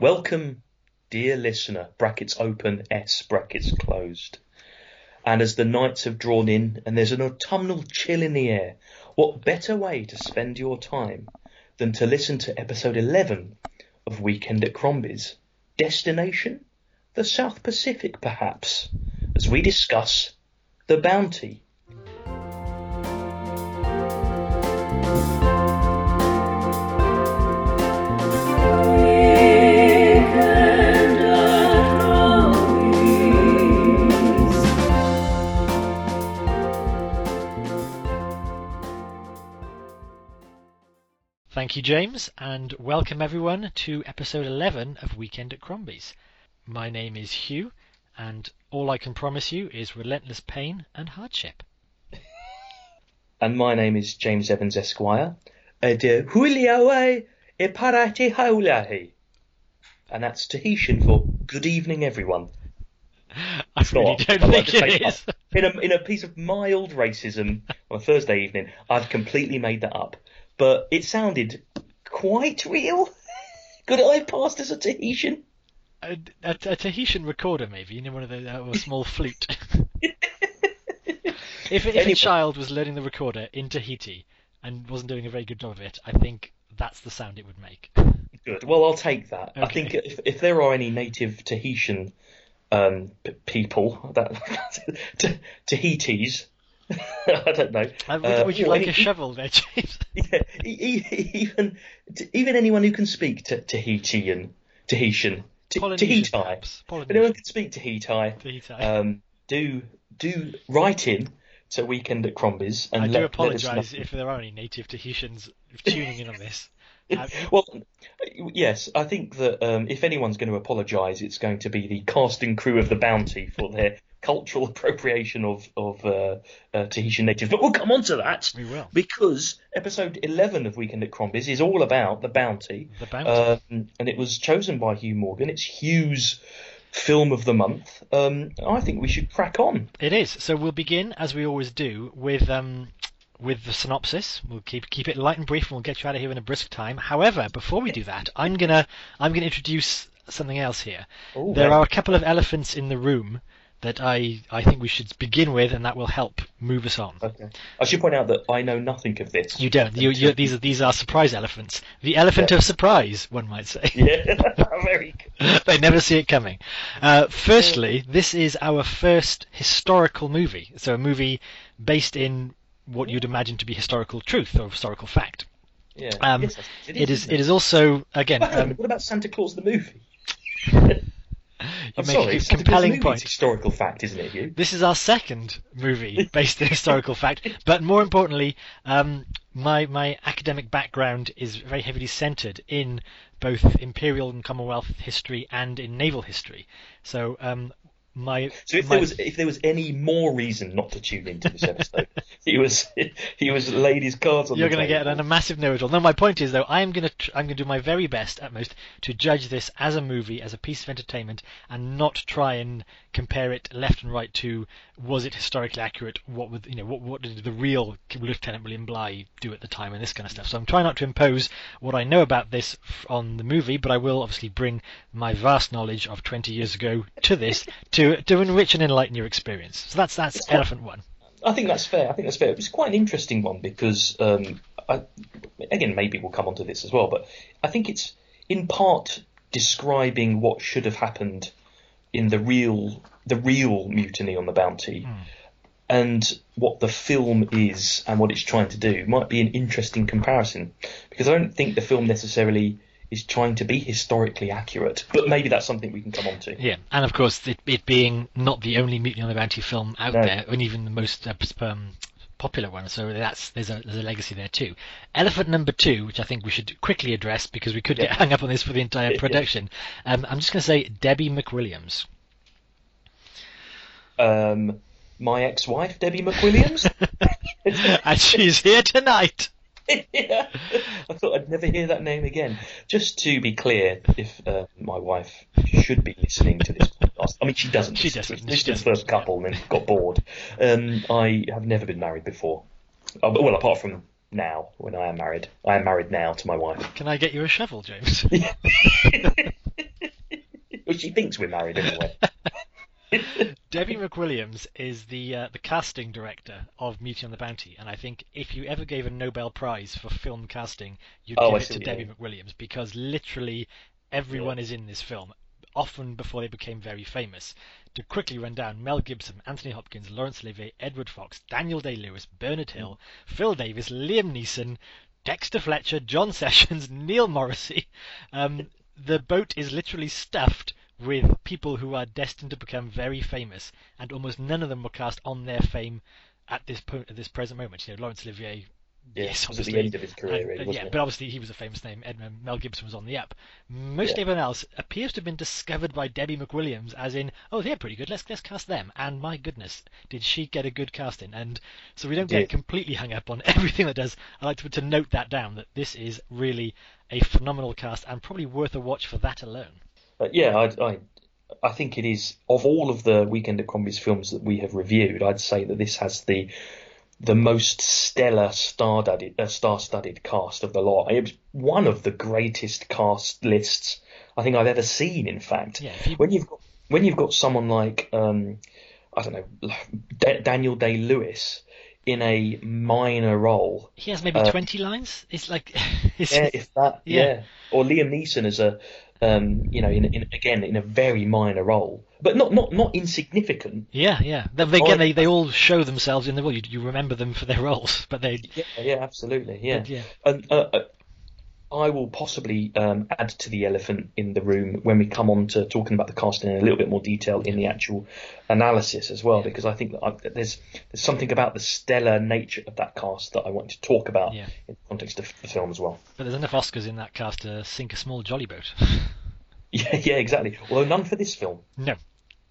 Welcome, dear listener, brackets open, S brackets closed. And as the nights have drawn in and there's an autumnal chill in the air, what better way to spend your time than to listen to episode 11 of Weekend at Crombie's? Destination? The South Pacific, perhaps, as we discuss The Bounty. Thank you, James, and welcome everyone to episode 11 of Weekend at Crombie's. My name is Hugh, and all I can promise you is relentless pain and hardship. And my name is James Evans Esquire. And Huiliawe parate haulahi. And that's Tahitian for good evening, everyone. I really don't I'd think it. In a, in a piece of mild racism on a Thursday evening, I've completely made that up. But it sounded quite real. Could I passed as a Tahitian? A, a, a Tahitian recorder, maybe, you know, one of the uh, a small flute. if, if Anyway. a child was learning the recorder in Tahiti and wasn't doing a very good job of it, I think that's the sound it would make. Good. Well, I'll take that. I think if, if there are any native Tahitian um, p- people, that Tahitis, I don't know. Uh, would, uh, would you or like any- a shovel there, James? Yeah, e- e- even even anyone who can speak to Tahitian, Tahitian, T- Tahiti. Anyone can speak Tahiti, Tahiti. um, do do write in to Weekend at Crombie's and I let, do apologise if there are any native Tahitians tuning in on this. Uh, Well, yes, I think that um, if anyone's going to apologise, it's going to be the cast and crew of the Bounty for their cultural appropriation of of uh, uh, Tahitian natives. But we'll come on to that we will. because episode eleven of Weekend at Crombie's is all about the Bounty, The bounty. um, and it was chosen by Hugh Morgan. It's Hugh's film of the month. Um, I think we should crack on. It is. So we'll begin as we always do with um with the synopsis. We'll keep keep it light and brief, and we'll get you out of here in a brisk time. However, before we do that, I'm gonna I'm gonna introduce something else here. Ooh, there are a couple of elephants in the room that I I think we should begin with, and that will help move us on. Okay. I should point out that I know nothing of this. You don't. You, you, these are these are surprise elephants. The elephant Yeah. of surprise, one might say. Yeah, very good. they never see it coming. Uh, firstly, this is our first historical movie. So a movie based in what you'd imagine to be historical truth or historical fact. Yeah. Um, yes, It is. isn't It is also again. Um, what about Santa Claus the movie? I'm sorry, a Santa Claus the compelling point. historical fact, isn't it, Hugh? This is our second movie based on historical fact, but more importantly, um, my my academic background is very heavily centred in both imperial and Commonwealth history and in naval history. So um, my So if my- there was if there was any more reason not to tune into this episode, he was he was laid his cards on the You're going to get a massive know-it-all. No, my point is though, I am going to tr- I'm going to do my very best at most to judge this as a movie, as a piece of entertainment, and not try and compare it left and right to was it historically accurate? What would you know? What what did the real Lieutenant William Bligh do at the time and this kind of stuff? So I'm trying not to impose what I know about this on the movie, but I will obviously bring my vast knowledge of 20 years ago to this to to enrich and enlighten your experience. So that's that's quite- elephant one. I think that's fair. I think that's fair. It was quite an interesting one because, um, I, again, maybe we'll come onto this as well, but I think it's in part describing what should have happened in the real the real mutiny on the Bounty, and what the film is and what it's trying to do might be an interesting comparison because I don't think the film necessarily is trying to be historically accurate, but maybe that's something we can come on to. Yeah, and of course, it, it being not the only Mutiny on the Bounty film out No. there, and even the most uh, um, popular one, so that's there's a there's a legacy there too. Elephant number two, which I think we should quickly address because we could get hung up on this for the entire Yeah. production. Um, I'm just going to say Debbie McWilliams. Um, my ex-wife Debbie McWilliams. and she's here tonight. yeah. I thought I'd never hear that name again. Just to be clear, if uh, my wife should be listening to this podcast, I mean she doesn't. She doesn't, she is the first couple and then got bored. Um, I have never been married before. Uh, well, apart from now, when I am married, I am married now to my wife. Can I get you a shovel, James? well, she thinks we're married anyway. Debbie McWilliams is the uh, the casting director of Mutiny on the Bounty, and I think if you ever gave a Nobel Prize for film casting, you'd Oh, I give it see to what Debbie. McWilliams because literally everyone is in this film. Often before they became very famous. To quickly run down Mel Gibson, Anthony Hopkins, Laurence Olivier, Edward Fox, Daniel Day Lewis, Bernard Hill, Phil Davis, Liam Neeson, Dexter Fletcher, John Sessions, Neil Morrissey. Um, the boat is literally stuffed with people who are destined to become very famous, and almost none of them were cast on their fame at this po- at this present moment. You know, Laurence Olivier. Yeah, yes, was the end of his career, and- really, yeah, it? but obviously he was a famous name. Ed, um, Mel Gibson was on the up. Most Yeah. everyone else appears to have been discovered by Debbie McWilliams, as in, oh, they're pretty good. Let's let's cast them. And my goodness, did she get a good casting? And so we don't get Did. completely hung up on everything that does. I like to, to note that down that this is really a phenomenal cast and probably worth a watch for that alone. Uh, yeah, I, I, I think it is of all of the Weekend at Crombie's films that we have reviewed. I'd say that this has the the most stellar star-studded, uh, star-studded cast of the lot. It was one of the greatest cast lists I think I've ever seen. In fact, Yeah, you- when you've got when you've got someone like um, I don't know D- Daniel Day Lewis in a minor role, He has maybe Uh, 20 lines. It's like, it's, yeah, if that, Yeah. yeah. Or Liam Neeson as a, um, you know, in, in again in a very minor role, but not not not insignificant. yeah, yeah. They, they, again, they, they all show themselves in the role. You, you remember them for their roles, but they, Yeah, yeah, absolutely, yeah. But, yeah. And uh, uh, I will possibly um, add to the elephant in the room when we come on to talking about the casting in a little bit more detail in the actual analysis as well, because I think that I, that there's there's something about the stellar nature of that cast that I want to talk about Yeah. in the context of the film as well. but there's enough Oscars in that cast to sink a small jolly boat. Yeah, yeah, exactly. Although none for this film. No.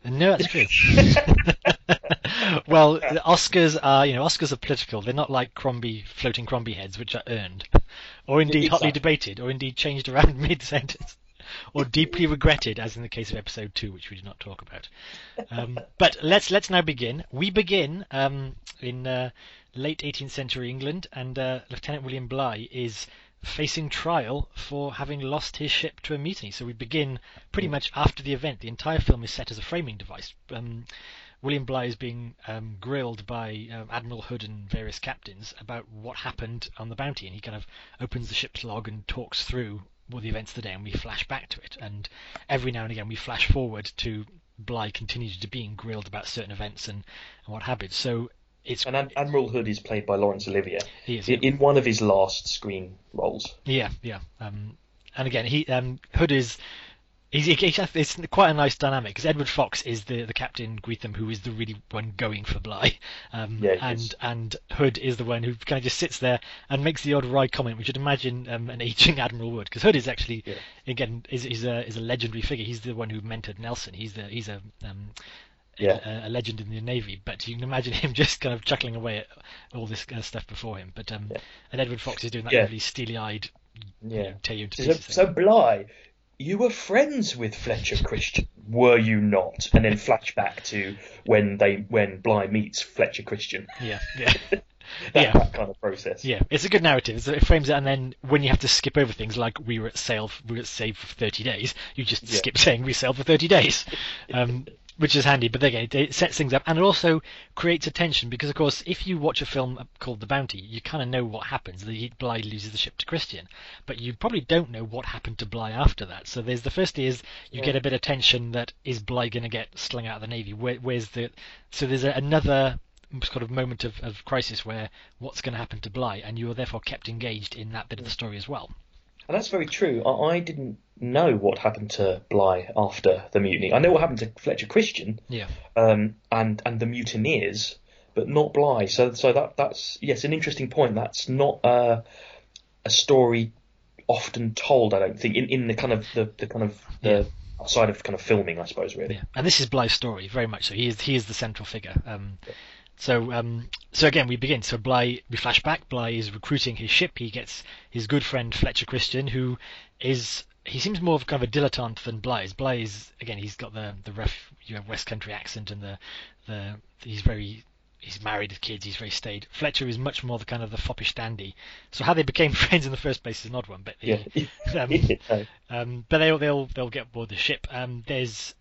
No, that's true. well, the Oscars are, you know, Oscars are political. They're not like Crombie, floating Crombie heads, which are earned, or indeed hotly debated, or indeed changed around mid-sentence, or deeply regretted, as in the case of episode two, which we did not talk about. Um, but let's let's now begin. We begin um, in uh, late 18th century England, and uh, Lieutenant William Bligh is facing trial for having lost his ship to a mutiny. So we begin pretty much after the event. The entire film is set as a framing device. Um, William Bligh is being um, grilled by um, Admiral Hood and various captains about what happened on the Bounty, and he kind of opens the ship's log and talks through all the events of the day, and we flash back to it. And every now and again, we flash forward to Bligh continues to being grilled about certain events and, and what happened. So it's And Ad- Admiral Hood is played by Laurence Olivier he is, in, in one of his last screen roles. Yeah, yeah. Um, and again, he um, Hood is he's, he's it's quite a nice dynamic because Edward Fox is the the captain Greetham who is the really one going for Bligh, um, Yeah, and is. and Hood is the one who kind of just sits there and makes the odd wry comment, which you'd imagine um, an aging admiral would, because Hood is actually Yeah. again is is a is a legendary figure. He's the one who mentored Nelson. He's the he's a um, Yeah. a, a legend in the navy, but you can imagine him just kind of chuckling away at all this kind of stuff before him. But um, and Edward Fox is doing that really steely-eyed, you Yeah. know, tear you into So, pieces. so Bligh, you were friends with Fletcher Christian, were you not? And then flashback to when they when Bligh meets Fletcher Christian. Yeah, yeah, That, Yeah. that kind of process. yeah. It's a good narrative. So it frames it, and then when you have to skip over things like we were at sale, we were at sea for thirty days, you just Yeah. skip saying we sailed for thirty days, um, which is handy. But again, it, it sets things up, and it also creates a tension because, of course, if you watch a film called The Bounty, you kind of know what happens. The Bligh loses the ship to Christian, but you probably don't know what happened to Bligh after that. So there's the first is you Yeah. get a bit of tension that is Bligh going to get slung out of the navy? Where, where's the so there's a, another sort of moment of, of crisis where what's going to happen to Bligh, and you are therefore kept engaged in that bit of the story as well. And that's very true. I, I didn't know what happened to Bligh after the mutiny. I know what happened to Fletcher Christian Yeah, um, and and the mutineers, but not Bligh. So so that that's yes, an interesting point. That's not uh, a story often told. I don't think in, in the kind of the, the kind of the side of kind of filming, I suppose. Really. yeah. And this is Bligh's story very much so. He is he is the central figure. Um, so um, so again we begin. So Bligh we flash back. Bligh is recruiting his ship. He gets his good friend Fletcher Christian, who is he seems more of kind of a dilettante than Bligh is. Bligh is again he's got the the rough you know, West Country accent and the the he's very he's married, his kids, he's very staid. Fletcher is much more the kind of the foppish dandy. So how they became friends in the first place is an odd one, but Yeah. um, um, but they'll they'll they'll get aboard the ship. Um, there's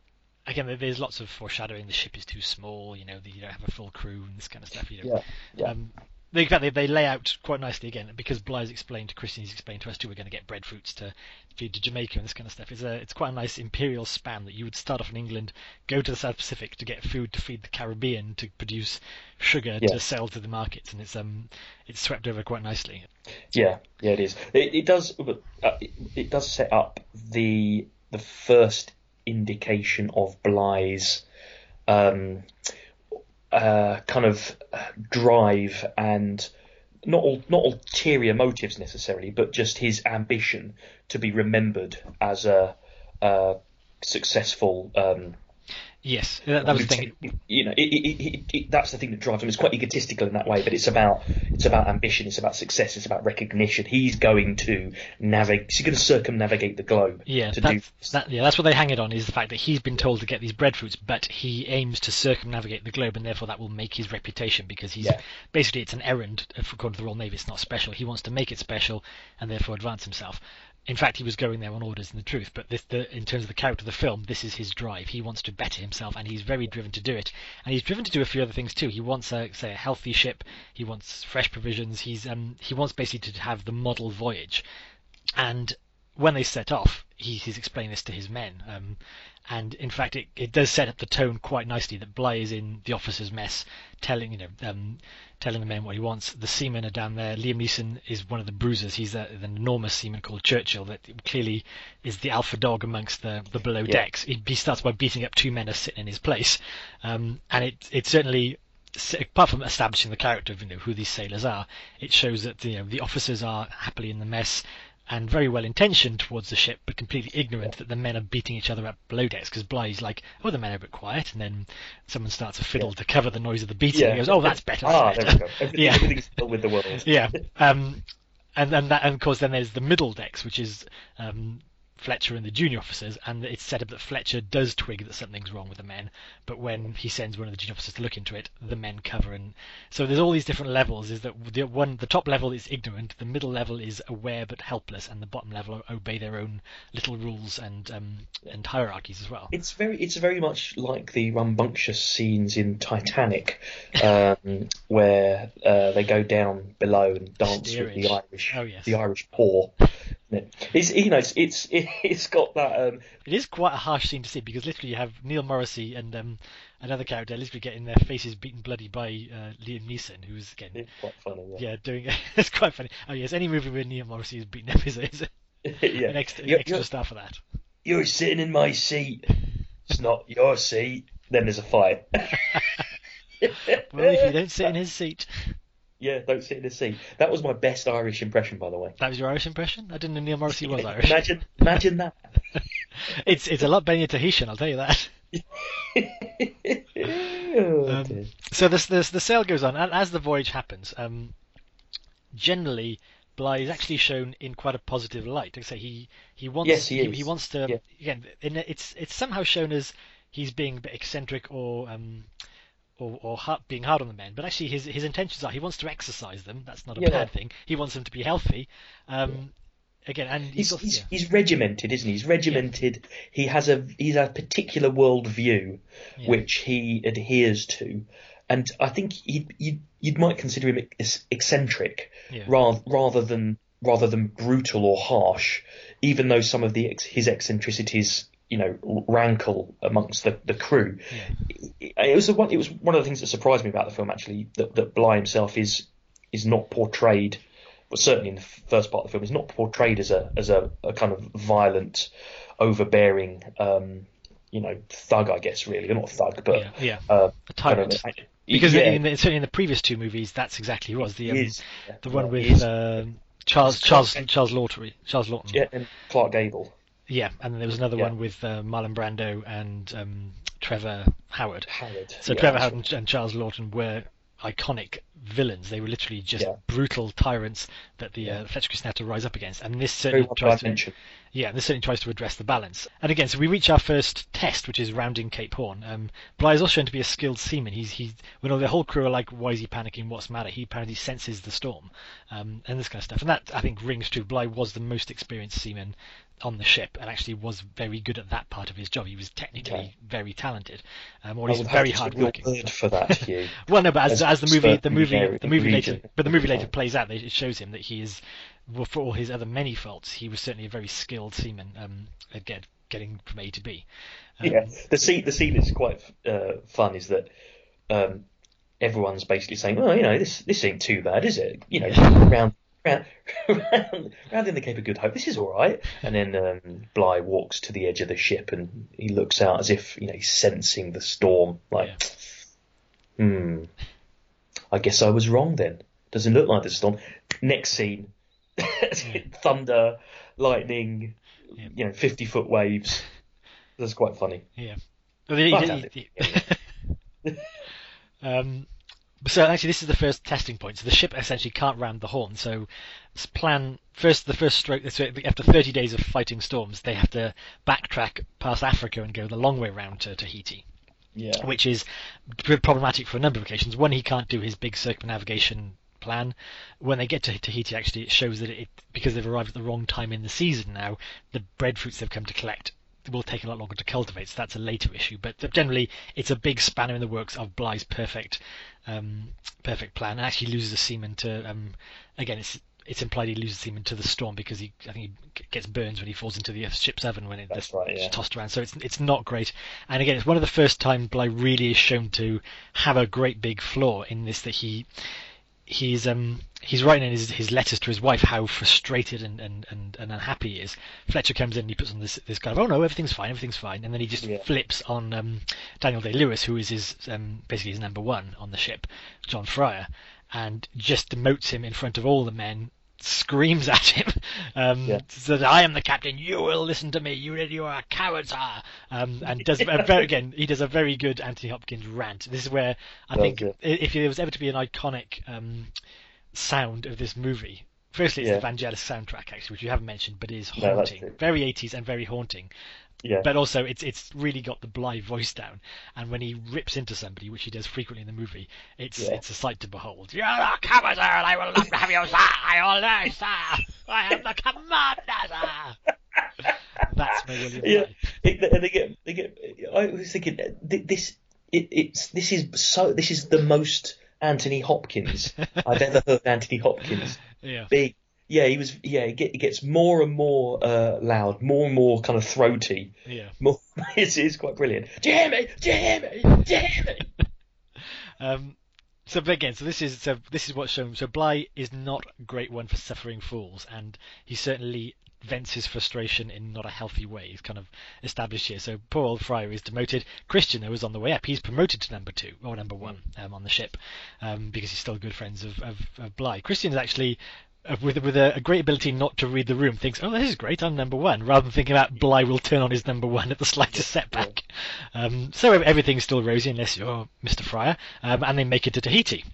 again there's lots of foreshadowing. The ship is too small. You know, you don't have a full crew and this kind of stuff. You know, Yeah, yeah. Um, they, in fact, they, lay out quite nicely again because Bligh's explained to Christian, he's explained to us too. We're going to get breadfruits to feed to Jamaica and this kind of stuff. It's a it's quite a nice imperial span that you would start off in England, go to the South Pacific to get food to feed the Caribbean to produce sugar Yeah. to sell to the markets, and it's um it's swept over quite nicely. Yeah, yeah, it is. It, it does. Uh, it, it does set up the the first indication of Bligh's um, uh, kind of drive and not all, not ulterior motives necessarily, but just his ambition to be remembered as a, a successful um, Yes, that, that was the thing. you know, it, it, it, that's the thing that drives him. It's quite egotistical in that way, but it's about it's about ambition, it's about success, it's about recognition. He's going to navigate. He's going to circumnavigate the globe. Yeah, to do. that's, that, yeah, that's what they hang it on is the fact that he's been told to get these breadfruits, but he aims to circumnavigate the globe, and therefore that will make his reputation because he's Yeah. basically it's an errand according to the Royal Navy. It's not special. He wants to make it special and therefore advance himself. In fact, he was going there on orders in the truth, but this, the, in terms of the character of the film, this is his drive. He wants to better himself, and he's very driven to do it. And he's driven to do a few other things too. He wants, a, say, a healthy ship. He wants fresh provisions. He's um, he wants basically to have the model voyage. And when they set off, he, he's explained this to his men. Um, and in fact, it, it does set up the tone quite nicely that Bligh is in the officers' mess, telling you know um, telling the men what he wants. The seamen are down there. Liam Neeson is one of the bruisers. He's a, an enormous seaman called Churchill that clearly is the alpha dog amongst the, the below Yeah. decks. He, he starts by beating up two men who are sitting in his place, um, and it it certainly apart from establishing the character of you know who these sailors are, it shows that you know the officers are happily in the mess and very well intentioned towards the ship, but completely ignorant that the men are beating each other up below decks. Because Bligh's like, "Oh, the men are a bit quiet," and then someone starts a fiddle to cover the noise of the beating. Yeah. And he goes, "Oh, that's better." Ah, there we go. Everything, Yeah. Everything's still with the world. yeah. Um, and and that, and of course, then there's the middle decks, which is um, Fletcher and the junior officers, and it's set up that Fletcher does twig that something's wrong with the men, but when he sends one of the junior officers to look into it, the men cover. And so there's all these different levels. Is that the one? The top level is ignorant, the middle level is aware but helpless, and the bottom level obey their own little rules and um, and hierarchies as well. It's very, it's very much like the rambunctious scenes in Titanic, um, where uh, they go down below and dance with the Irish, Oh, yes. the Irish poor. It's you know, it's it's it's got that. Um, It is quite a harsh scene to see because literally you have Neil Morrissey and um, another character literally getting their faces beaten bloody by uh, Liam Neeson, who's again, it's quite funny. Yeah, yeah, doing it's quite funny. Oh yes, any movie where Neil Morrissey is beaten up is, is yeah. an extra, You're- extra star for that. You're sitting in my seat. It's not your seat. Then there's a fight. Well, if you don't sit in his seat, Yeah, don't sit in the seat. That was my best Irish impression, by the way. that was your Irish impression. I didn't know Neil Morrissey was Irish. Imagine, imagine that. it's it's a lot better Tahitian, I'll tell you that. Oh, Um. So this, this the sail goes on, and as the voyage happens, um, generally Bligh is actually shown in quite a positive light. Like I say, he he wants Yes, he he, is. wants to Yeah. again. In, it's it's somehow shown as he's being a bit eccentric or um or, or hard, being hard on the men, but actually his his intentions are he wants to exercise them. That's not a Yeah. bad thing. He wants them to be healthy. Um, Again, and He's, got- he's, yeah. he's regimented, isn't he? He's regimented. He has a he's a particular world view Yeah. which he adheres to, and I think he you you might consider him eccentric Yeah. rather rather than rather than brutal or harsh, even though some of the ex- his eccentricities you know rankle amongst the, the crew. Yeah. It, was one it was one of the things that surprised me about the film actually that that Bligh himself is is not portrayed but certainly in the first part of the film, is not portrayed as a as a, a kind of violent, overbearing, um, you know, thug. I guess really, not thug, but yeah, yeah, uh, a tyrant. kind of- because yeah, in the, certainly in the previous two movies, that's exactly who it was the um, the one with um Charles Charles. Charles Laughton. Charles Laughton. yeah, and Clark Gable, Yeah, and then there was another Yeah. one with uh, Marlon Brando and um, Trevor Howard. Howard. So yeah, Trevor Howard and, and Charles Laughton were iconic villains. They were literally just Yeah. brutal tyrants that the Yeah. uh, Fletcher Christian had to rise up against. And this certainly tries to yeah, this certainly tries to address the balance. And again, so we reach our first test, which is rounding Cape Horn. Um, Bligh is also shown to be a skilled seaman. He's he's when all the whole crew are like, "Why is he panicking? What's the matter?" He apparently senses the storm, um, and this kind of stuff. And that I think rings true. Bligh was the most experienced seaman on the ship, and actually was very good at that part of his job. He was technically Yeah. very talented, um, or he's very hard working. word for that, Hugh. Well, no, but as, as as the movie, the movie, the the movie later, but the movie later plays out. It shows him that he is, well, for all his other many faults, he was certainly a very skilled seaman um, at get, getting from A to B. Um, yeah, the scene the scene is quite uh, fun. Is that um, everyone's basically saying, "Well, you know, this this ain't too bad, is it? You know, round round round, round in the Cape of Good Hope, this is all right." And then um, Bligh walks to the edge of the ship and he looks out as if you know he's sensing the storm. Like, hmm, I guess I was wrong then. Doesn't look like the storm. Next scene, thunder, lightning, Yeah. you know, fifty foot waves. That's quite funny. Yeah. Well, he- Quite he- handy. he- um, so actually, this is the first testing point. So the ship essentially can't round the horn. So plan first. The first stroke. So after 30 days of fighting storms, they have to backtrack past Africa and go the long way round to Tahiti. Yeah. which is problematic for a number of occasions. One, he can't do his big circumnavigation plan. When they get to Tahiti, actually, it shows that it because they've arrived at the wrong time in the season now. The breadfruits they've come to collect will take a lot longer to cultivate, so that's a later issue. But generally, it's a big spanner in the works of Bligh's perfect, um, perfect plan. And actually loses a seaman to, um, again, it's it's implied he loses a seaman to the storm because he I think he gets burns when he falls into the ship's oven when it, That's the- right, it's yeah. tossed around. So it's it's not great. And again, it's one of the first time Bligh really is shown to have a great big flaw in this that he he's um he's writing in his, his letters to his wife how frustrated and, and, and, and unhappy he is. Fletcher comes in and he puts on this this kind of oh no everything's fine everything's fine and then he just Yeah. flips on um, Daniel Day Lewis who is his um, basically his number one on the ship John Fryer and just demotes him in front of all the men screams at him um, Yeah. says I am the captain you will listen to me you you are a coward sir um, and does very again he does a very good Anthony Hopkins rant this is where I think if there was ever to be an iconic um, sound of this movie. Firstly, it's Yeah. the Vangelis soundtrack, actually, which you haven't mentioned, but is haunting, true. very 80s and very haunting. Yeah. But also, it's it's really got the Bligh voice down, and when he rips into somebody, which he does frequently in the movie, it's Yeah. it's a sight to behold. You're a sir, and I will love to have you, sir. I will die, sir. I am the commander, sir. That's my William yeah, it, and they get they get. I was thinking uh, this. It, it's this is so. This is the most Anthony Hopkins I've ever heard. Anthony Hopkins Yeah. big. Yeah, he was. Yeah, it, gets more and more uh, loud, more and more kind of throaty. Yeah. More, it's, it's quite brilliant. Do you hear me? Do you hear me? Do you hear me? Um, so but again, so this is so this is what's shown. So Bligh is not a great one for suffering fools, and he certainly vents his frustration in not a healthy way. He's kind of established here. So poor old Fryer is demoted. Christian, though, is on the way up. He's promoted to number two or number one um, on the ship um, because he's still good friends of, of, of Bligh. Christian is actually. Uh, with with a, a great ability not to read the room, thinks, "Oh, this is great. I'm number one," rather than thinking about Bligh will turn on his number one at the slightest setback. Um, so everything's still rosy unless you're Mr. Fryer, um, and they make it to Tahiti,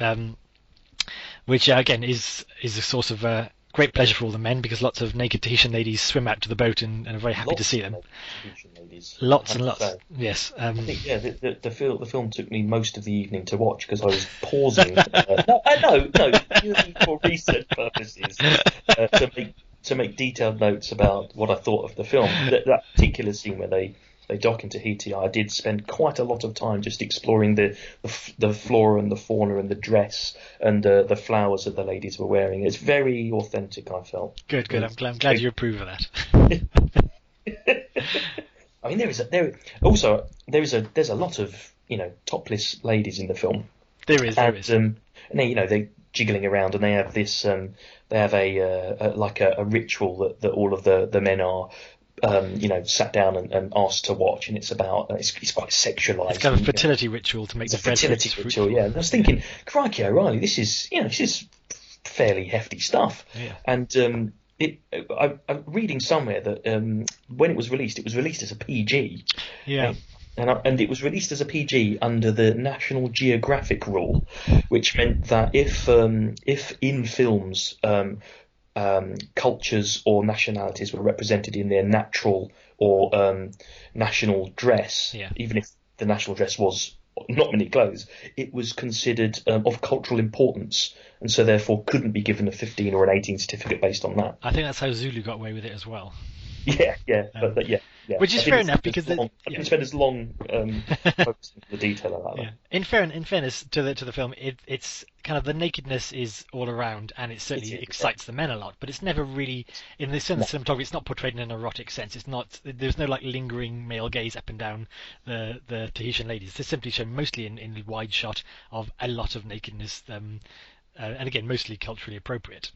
um, which uh, again is is a source of uh, great pleasure for all the men because lots of naked Tahitian ladies swim out to the boat and, and are very happy to see them. of Tahitian ladies, Lots and lots. say. Yes. Um, I think yeah, the, the, the film the film took me most of the evening to watch because I was pausing. uh, no, I know, no, purely for research purposes uh, to make to make detailed notes about what I thought of the film. That, that particular scene where they they dock in Tahiti, I did spend quite a lot of time just exploring the the, the flora and the fauna and the dress and uh, the flowers that the ladies were wearing. It's very authentic. I felt. good, good. I'm, glad- I'm glad you approve of that. I mean, there is a, there also there is a there's a lot of you know topless ladies in the film. there is, there and is. um, and they, you know, they jiggling around, and they have this, um, they have a, uh, a like a, a ritual that, that all of the, the men are, um, you know, sat down and, and asked to watch, and it's about, it's, it's quite sexualized. It's kind of you know, fertility ritual to make it's a fertility ritual, fruitful. yeah. And I was thinking, crikey, O'Reilly, this is, you know, this is fairly hefty stuff. Yeah. And um, it, I, I'm reading somewhere that um, when it was released, it was released as a PG. Yeah. and I, and it was released as a PG under the National Geographic rule, which meant that if um, if in films um, um, cultures or nationalities were represented in their natural or um, national dress, Yeah. even if the national dress was not many clothes, it was considered um, of cultural importance, and so therefore couldn't be given a 15 or an 18 certificate based on that. I think that's how Zulu got away with it as well. Yeah, yeah, Um, but, yeah, yeah. which is fair enough, because as the- long, I yeah. spend as long um, focusing on the detail of that. Yeah. In fairness, in fairness to the to the film, it, it's kind of the nakedness is all around, and it certainly It is, yeah. excites the men a lot. But it's never really in the sense of cinematography. It's not portrayed in an erotic sense. It's not. There's no like lingering male gaze up and down the the Tahitian ladies. It's simply shown mostly in in wide shot of a lot of nakedness. Um, uh, and again, mostly culturally appropriate.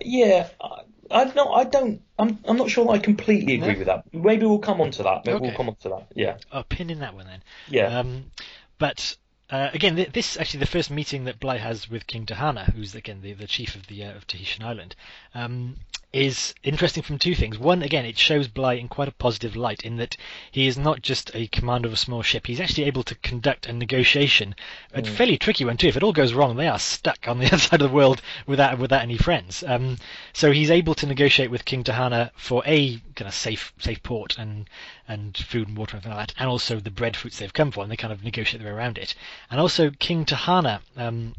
Yeah, I, I no, I don't. I'm I'm not sure I completely agree with that. Maybe we'll come on to that. Maybe Okay. we'll come on to that. Yeah, A pin in that one then. yeah, Um, but uh, again, th- this actually the first meeting that Bligh has with King Tahana, who's again the, the chief of the uh, of Tahitian Island, um, is interesting from two things. One, again, it shows Bligh in quite a positive light in that he is not just a commander of a small ship; he's actually able to conduct a negotiation, a fairly tricky one too. If it all goes wrong, they are stuck on the other side of the world without without any friends. Um, so he's able to negotiate with King Tahana for a kind of safe safe port and and food and water and everything like that, and also the breadfruits they've come for, and they kind of negotiate their way around it. And also King Tahana, um,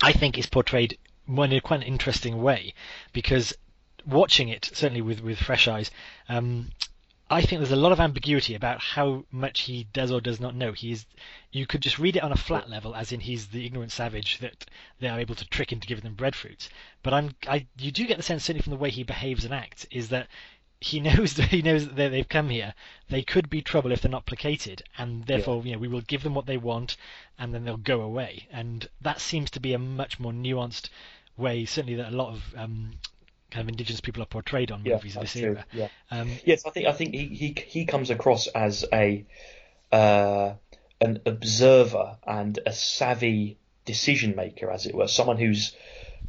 I think, is portrayed in a quite an interesting way because watching it, certainly with with fresh eyes, um, I think there's a lot of ambiguity about how much he does or does not know. He is, you could just read it on a flat level, as in he's the ignorant savage that they are able to trick into giving them breadfruits. But I'm, I, you do get the sense, certainly from the way he behaves and acts, is that he knows that he knows that they- they've come here. They could be trouble if they're not placated, and therefore, you know, we will give them what they want, and then they'll go away. And that seems to be a much more nuanced way, certainly that a lot of um, kind of indigenous people are portrayed on yeah. movies of this true. era. Yeah. Um, Yes, I think I think he he he comes across as a uh, an observer and a savvy decision maker, as it were, someone who's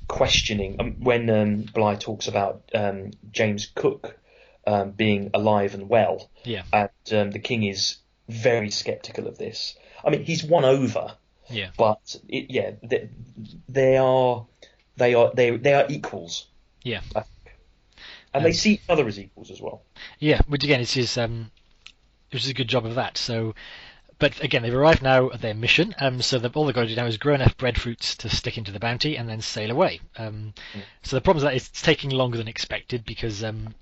questioning. Um, when um, Bligh talks about um, James Cook um, being alive and well, yeah, and um, the king is very sceptical of this. I mean, he's won over, yeah. but it, yeah, they, they are they are they they are equals, Yeah, and Um, they see each other as equals as well. yeah. Which again, it's um, which is a good job of that. So, but again, they've arrived now at their mission. Um, so that all they've got to do now is grow enough breadfruits to stick into the bounty and then sail away. Um, so the problem is that it's taking longer than expected because um,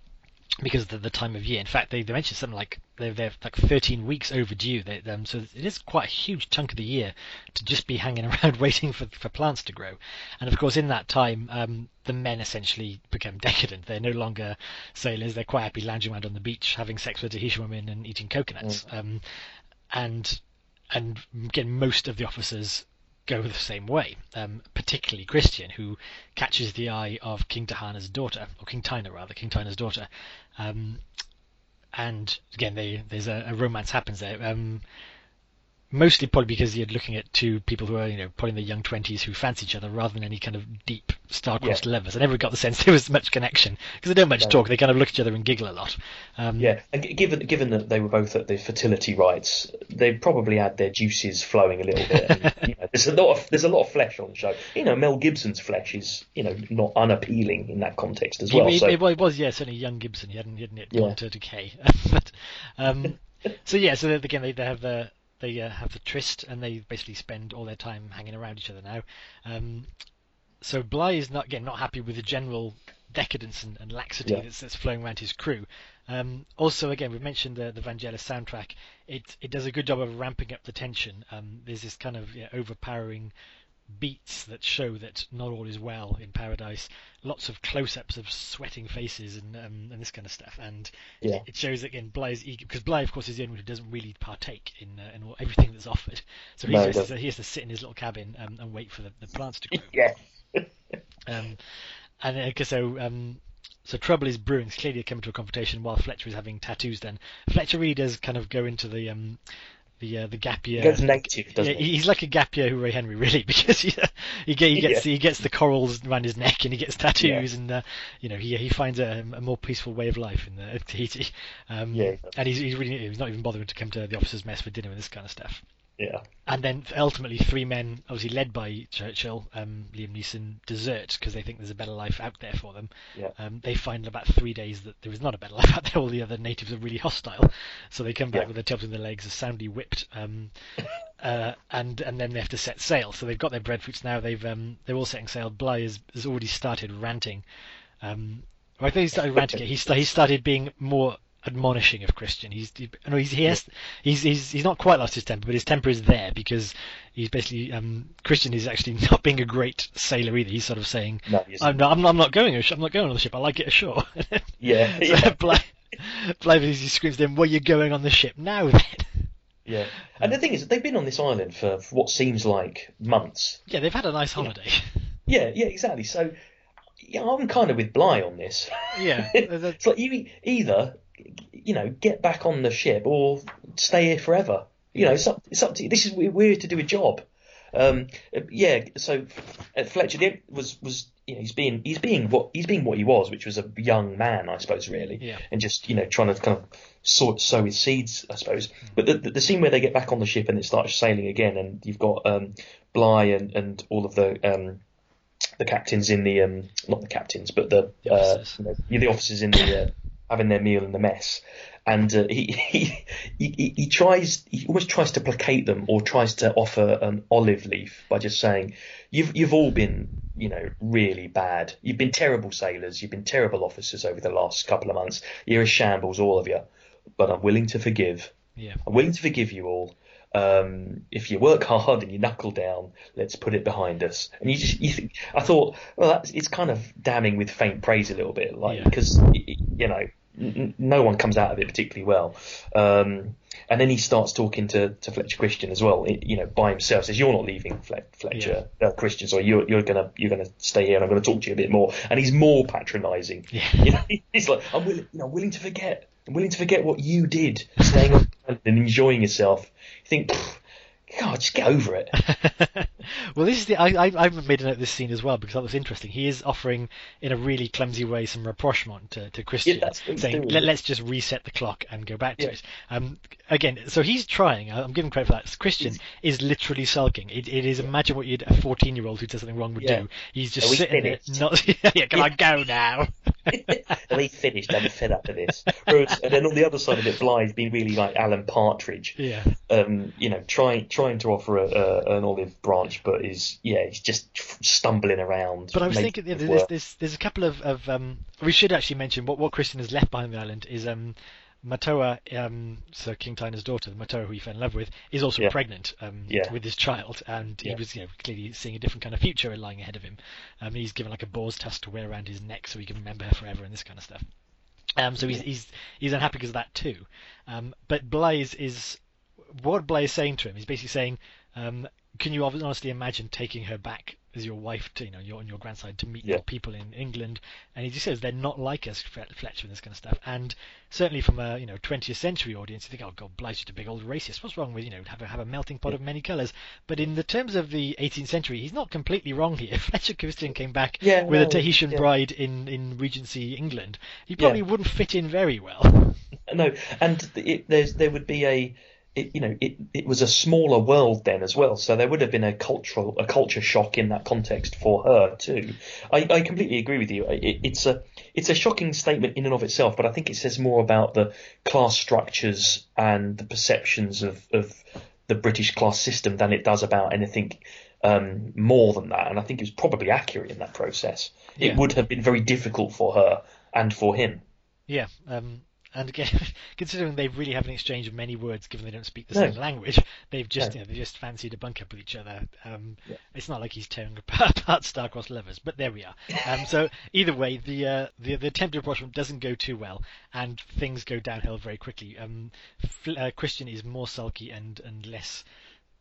because of the, the time of year. In fact, they, they mentioned something like they're, they're like 13 weeks overdue. They, um, so it is quite a huge chunk of the year to just be hanging around waiting for, for plants to grow. And of course, in that time, um, the men essentially become decadent. They're no longer sailors. They're quite happy lounging around on the beach, having sex with Tahitian women and eating coconuts. Um, and and again, most of the officers go the same way, um, particularly Christian, who catches the eye of King Tahana's daughter, or King Taina rather, King Taina's daughter. Um, and again, they, there's a, a romance happens there. Um, mostly probably because you're looking at two people who are, you know, probably in their young twenties who fancy each other rather than any kind of deep star-crossed Yeah. lovers. I never got the sense there was much connection because they don't much No. talk. They kind of look at each other and giggle a lot. Um, Yeah, and given given that they were both at the fertility rites, they probably had their juices flowing a little bit. And, you know, there's a lot of there's a lot of flesh on the show. You know, Mel Gibson's flesh is you know not unappealing in that context as well. he- so it, it was, yeah, certainly young Gibson. He hadn't, he hadn't yet Yeah. gone to decay. but, um, so yeah, so again, they, they have the they uh, have the tryst, and they basically spend all their time hanging around each other now. Um, so Bligh is not again not happy with the general decadence and, and laxity Yeah. that's, that's flowing around his crew. Um, also, again, we've mentioned the the Vangelis soundtrack. It it does a good job of ramping up the tension. Um, there's this kind of yeah, overpowering beats that show that not all is well in paradise. Lots of close-ups of sweating faces and um, and this kind of stuff. And Yeah. it shows again eager because Bligh, of course, is the only one who doesn't really partake in uh, in all, everything that's offered. So, No, he he's just, doesn't. he has to sit in his little cabin um, and wait for the, the plants to grow. yeah, Um, and uh, so um, so trouble is brewing. It's clearly coming to a confrontation while Fletcher is having tattoos Then Fletcher really does kind of go into the um, the uh, the gap year. He goes native, doesn't yeah, he? he's like a gap year Hooray Henry, really, because he he, get, he gets Yeah. he gets the corals around his neck and he gets tattoos and uh, you know he he finds a, a more peaceful way of life in the Tahiti. Um, Yeah, and he's he's really he's not even bothering to come to the officers' mess for dinner and this kind of stuff. Yeah. And then ultimately, three men, obviously led by Churchill, um, Liam Neeson, desert because they think there's a better life out there for them. Yeah. Um, they find in about three days that there is not a better life out there. All the other natives are really hostile, so they come back Yeah. with their tails in their legs, are soundly whipped, um, uh, and and then they have to set sail. So they've got their breadfruits now. They've um, they're all setting sail. Bligh has, has already started ranting. Um, well, I think he started ranting. He sta- he started being more admonishing of Christian. He's he, no, he's he has, he's he's he's not quite lost his temper, but his temper is there because he's basically um, Christian is actually not being a great sailor either. He's sort of saying, No, "I'm not I'm not, I'm not going I'm not going on the ship. I like it ashore." Yeah, so yeah. Bligh, Bligh he screams to him, "Well, you're going on the ship now then." Yeah. And the thing is, they've been on this island for, for what seems like months. yeah, they've had a nice holiday. Yeah, yeah, exactly. So, yeah, I'm kind of with Bligh on this. Yeah, it's like you either, you know, get back on the ship or stay here forever. You know, it's up, it's up to you. This is we're here to do a job. Um, uh, yeah. So uh, Fletcher was was you know he's being he's being what he's being what he was, which was a young man, I suppose, really, Yeah. and just you know trying to kind of sort sow his seeds, I suppose. But the, the the scene where they get back on the ship and it starts sailing again, and you've got um, Bligh and and all of the um, the captains in the um, not the captains, but the, The uh, officers. you know, the officers in the uh, having their meal in the mess, and uh, he, he he he he tries he almost tries to placate them or tries to offer an olive leaf by just saying, "You've you've all been you know really bad. You've been terrible sailors. You've been terrible officers over the last couple of months. You're a shambles, all of you. But I'm willing to forgive. Yeah. I'm willing to forgive you all." Um, if you work hard and you knuckle down, let's put it behind us. And you just, you think, I thought, well, that's, it's kind of damning with faint praise a little bit, like Yeah. because you know n- no one comes out of it particularly well. Um, and then he starts talking to, to Fletcher Christian as well, you know, by himself. Says, "You're not leaving, Flet- Fletcher uh, Christian, so you're you're gonna you're gonna stay here, and I'm gonna talk to you a bit more." And he's more patronising. Yeah. You know, he's like, "I'm willing, you know, willing to forget. I'm willing to forget what you did, staying on and enjoying yourself." Think, "Pfft, God, just get over it. well, this is the I, I I've made a note of this scene as well because that was interesting. He is offering in a really clumsy way some rapprochement to, to Christian, that's saying. Let, let's just reset the clock and go back to Yeah. it. Um, again, so he's trying. I'm giving credit for that. Christian is literally sulking. It, it is imagine what you'd a 14 year old who does something wrong would Yeah. do. He's just Are sitting finished? there, not yeah. Can I go now? and he finished. I'm fed up with this. Whereas, and then on the other side of it, Blythe being really like Alan Partridge. yeah. um, you know, trying trying to offer a, a, an olive branch, but is yeah, he's just stumbling around. But I was thinking yeah, there's, there's there's a couple of, of um, we should actually mention what what Christian has left behind the island is um, Matoa, um, so King Tina's daughter, Matoa, who he fell in love with, is also Yeah. pregnant um, Yeah. with his child, and he Yeah. was you know clearly seeing a different kind of future lying ahead of him. Um, he's given like a boar's tusk to wear around his neck so he can remember her forever and this kind of stuff. Um, so he's he's he's unhappy because of that too. Um, but Blaze is what Blaze is saying to him. He's basically saying, um, "Can you honestly imagine taking her back as your wife, to, you know, your and your grandson, to meet Yeah. your people in England?" And he just says they're not like us, Fletcher, and this kind of stuff. And certainly from a you know 20th century audience, you think, "Oh God, Blaze is just a big old racist. What's wrong with you know have a have a melting pot Yeah. of many colours?" But in the terms of the 18th century, he's not completely wrong here. Fletcher Christian came back Yeah, with a Tahitian bride in in Regency England. He probably wouldn't fit in very well. No, and it, there's there would be a, it, you know, it, it was a smaller world then as well, so there would have been a cultural a culture shock in that context for her too. I, I completely agree with you. It, it's a it's a shocking statement in and of itself, but I think it says more about the class structures and the perceptions of of the British class system than it does about anything um, more than that. And I think it was probably accurate in that process. Yeah. It would have been very difficult for her and for him. Yeah, um, and again, considering they really haven't exchanged many words, given they don't speak the No. same language, they've just No. you know, they just fancied a bunk up with each other. Um, Yeah. It's not like he's tearing apart, apart star-crossed lovers, but there we are. Um, so either way, the uh, the the attempted rapprochement doesn't go too well, and things go downhill very quickly. Um, uh, Christian is more sulky and and less.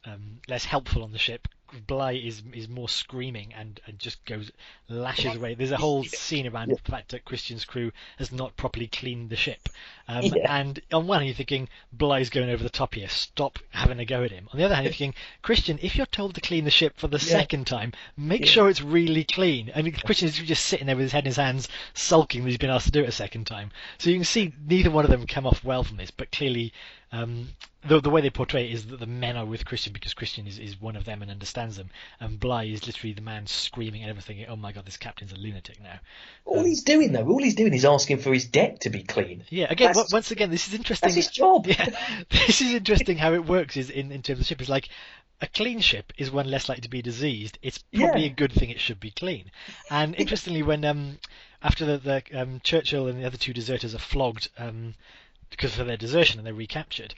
Um, less helpful on the ship. Bligh is is more screaming and, and just goes lashes away. There's a whole scene around Yeah. the fact that Christian's crew has not properly cleaned the ship. Um, Yeah. And on one hand, you're thinking Bligh's going over the top here. Stop having a go at him. On the other hand, you're thinking Christian, if you're told to clean the ship for the Yeah. second time, make sure it's really clean. I mean, Christian is just sitting there with his head in his hands, sulking that he's been asked to do it a second time. So you can see neither one of them come off well from this, but clearly. Um, the, the way they portray it is that the men are with Christian because Christian is, is one of them and understands them, and Bligh is literally the man screaming at everything. Oh my god, this captain's a lunatic now. All he's doing though, all he's doing is asking for his deck to be clean. Yeah, again, That's- once again, this is interesting. That's his job. Yeah, this is interesting how it works. Is in, in terms of the ship, it's like a clean ship is one less likely to be diseased. It's probably Yeah. a good thing it should be clean. And interestingly, when um after the, the um, Churchill and the other two deserters are flogged um because of their desertion and they're recaptured.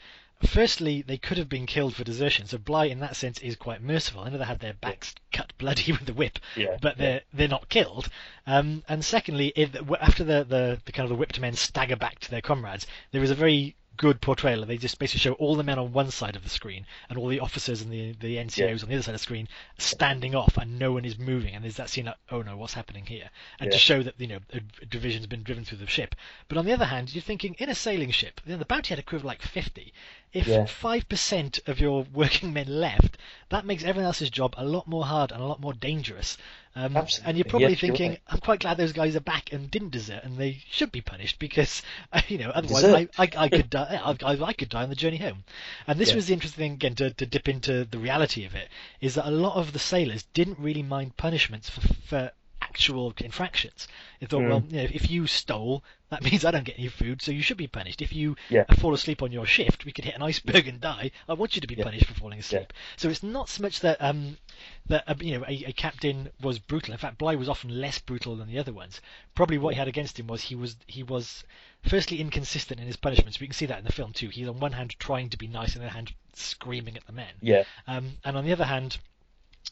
Firstly, they could have been killed for desertion, so Bligh, in that sense, is quite merciful. I know they had their backs cut bloody with the whip, Yeah, but they're they're not killed. Um, and secondly, if, after the, the the kind of the whipped men stagger back to their comrades, there is a very good portrayal. They just basically show all the men on one side of the screen and all the officers and the the NCOs Yeah. on the other side of the screen standing off, and no one is moving. And there's that scene like, oh no, what's happening here? And to show that you know a, division's been driven through the ship. But on the other hand, you're thinking in a sailing ship, you know, the bounty had a crew of like 50. If Yeah. five percent of your working men left, that makes everyone else's job a lot more hard and a lot more dangerous. Um, and you're probably Yes, thinking. I'm quite glad those guys are back and didn't desert, and they should be punished because, you know, otherwise I, I, I could die. I, I, I could die on the journey home. And this Yeah. was the interesting thing again to, to dip into the reality of it is that a lot of the sailors didn't really mind punishments for, for actual infractions. They thought, Mm. well, you know, if you stole, that means I don't get any food, so you should be punished. If you Yeah. fall asleep on your shift, we could hit an iceberg and die. I want you to be Yeah. punished for falling asleep. So it's not so much that um, that uh, you know a, a captain was brutal. In fact, Bligh was often less brutal than the other ones. Probably what he had against him was he was he was firstly inconsistent in his punishments. We can see that in the film too. He's on one hand trying to be nice, and on the other hand screaming at the men. Yeah, Um, and on the other hand,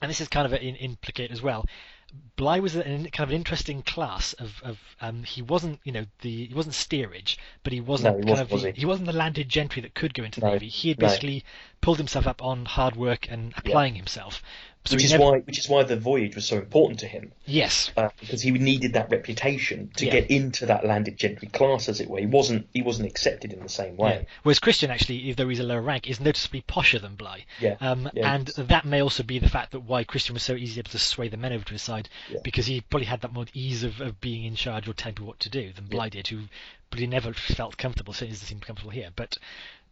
and this is kind of an implicate as well. Bligh was an kind of an interesting class of, of um, he wasn't you know the he wasn't steerage, but he wasn't No, he kind wasn't, of was he? wasn't the landed gentry that could go into the No, navy. He had no. basically pulled himself up on hard work and applying himself. So which is never- why which is why the voyage was so important to him yes, uh, because he needed that reputation to Yeah. get into that landed gentry class, as it were. He wasn't he wasn't accepted in the same Yeah. way. Whereas Christian, actually, though he's a lower rank, is noticeably posher than Bligh. Yeah, Um, yeah, and that may also be the fact that why Christian was so easy able to sway the men over to his side, Yeah. because he probably had that more ease of, of being in charge or telling people what to do than Bligh did, who but he never felt comfortable. Certainly doesn't seem comfortable here. But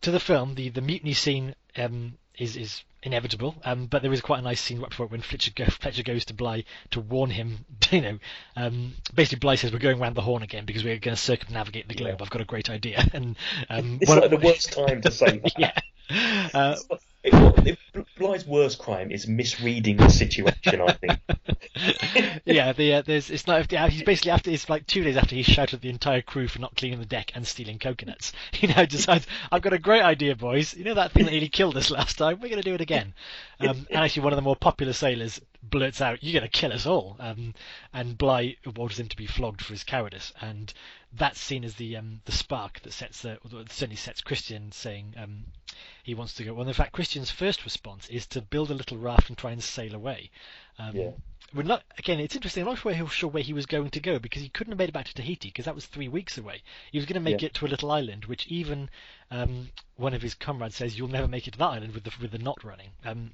to the film, the, the mutiny scene um, is is inevitable. Um, but there is quite a nice scene right before it when Fletcher, go, Fletcher goes to Bligh to warn him. You know, um, basically Bligh says we're going round the horn again because we're going to circumnavigate the globe. Yeah. I've got a great idea. And um, It's one like the worst time to say that. yeah. Uh, It, it, worst crime is misreading the situation. I think. yeah, the, uh, there's it's not. He's basically after. It's like two days after he shouted at the entire crew for not cleaning the deck and stealing coconuts. He now decides, "I've got a great idea, boys. You know that thing that nearly killed us last time? We're going to do it again." Um, and actually, one of the more popular sailors blurts out, "You're going to kill us all!" Um, and Bligh orders him to be flogged for his cowardice. And that's seen as the um, the spark that sets the certainly sets Christian saying um, he wants to go. Well, in fact, Christian's first response is to build a little raft and try and sail away. Um, Yeah. we're not again. It's interesting. I'm not sure, sure where he was going to go because he couldn't have made it back to Tahiti because that was three weeks away. He was going to make Yeah. it to a little island, which even um, one of his comrades says you'll never make it to that island with the with the knot running. Um,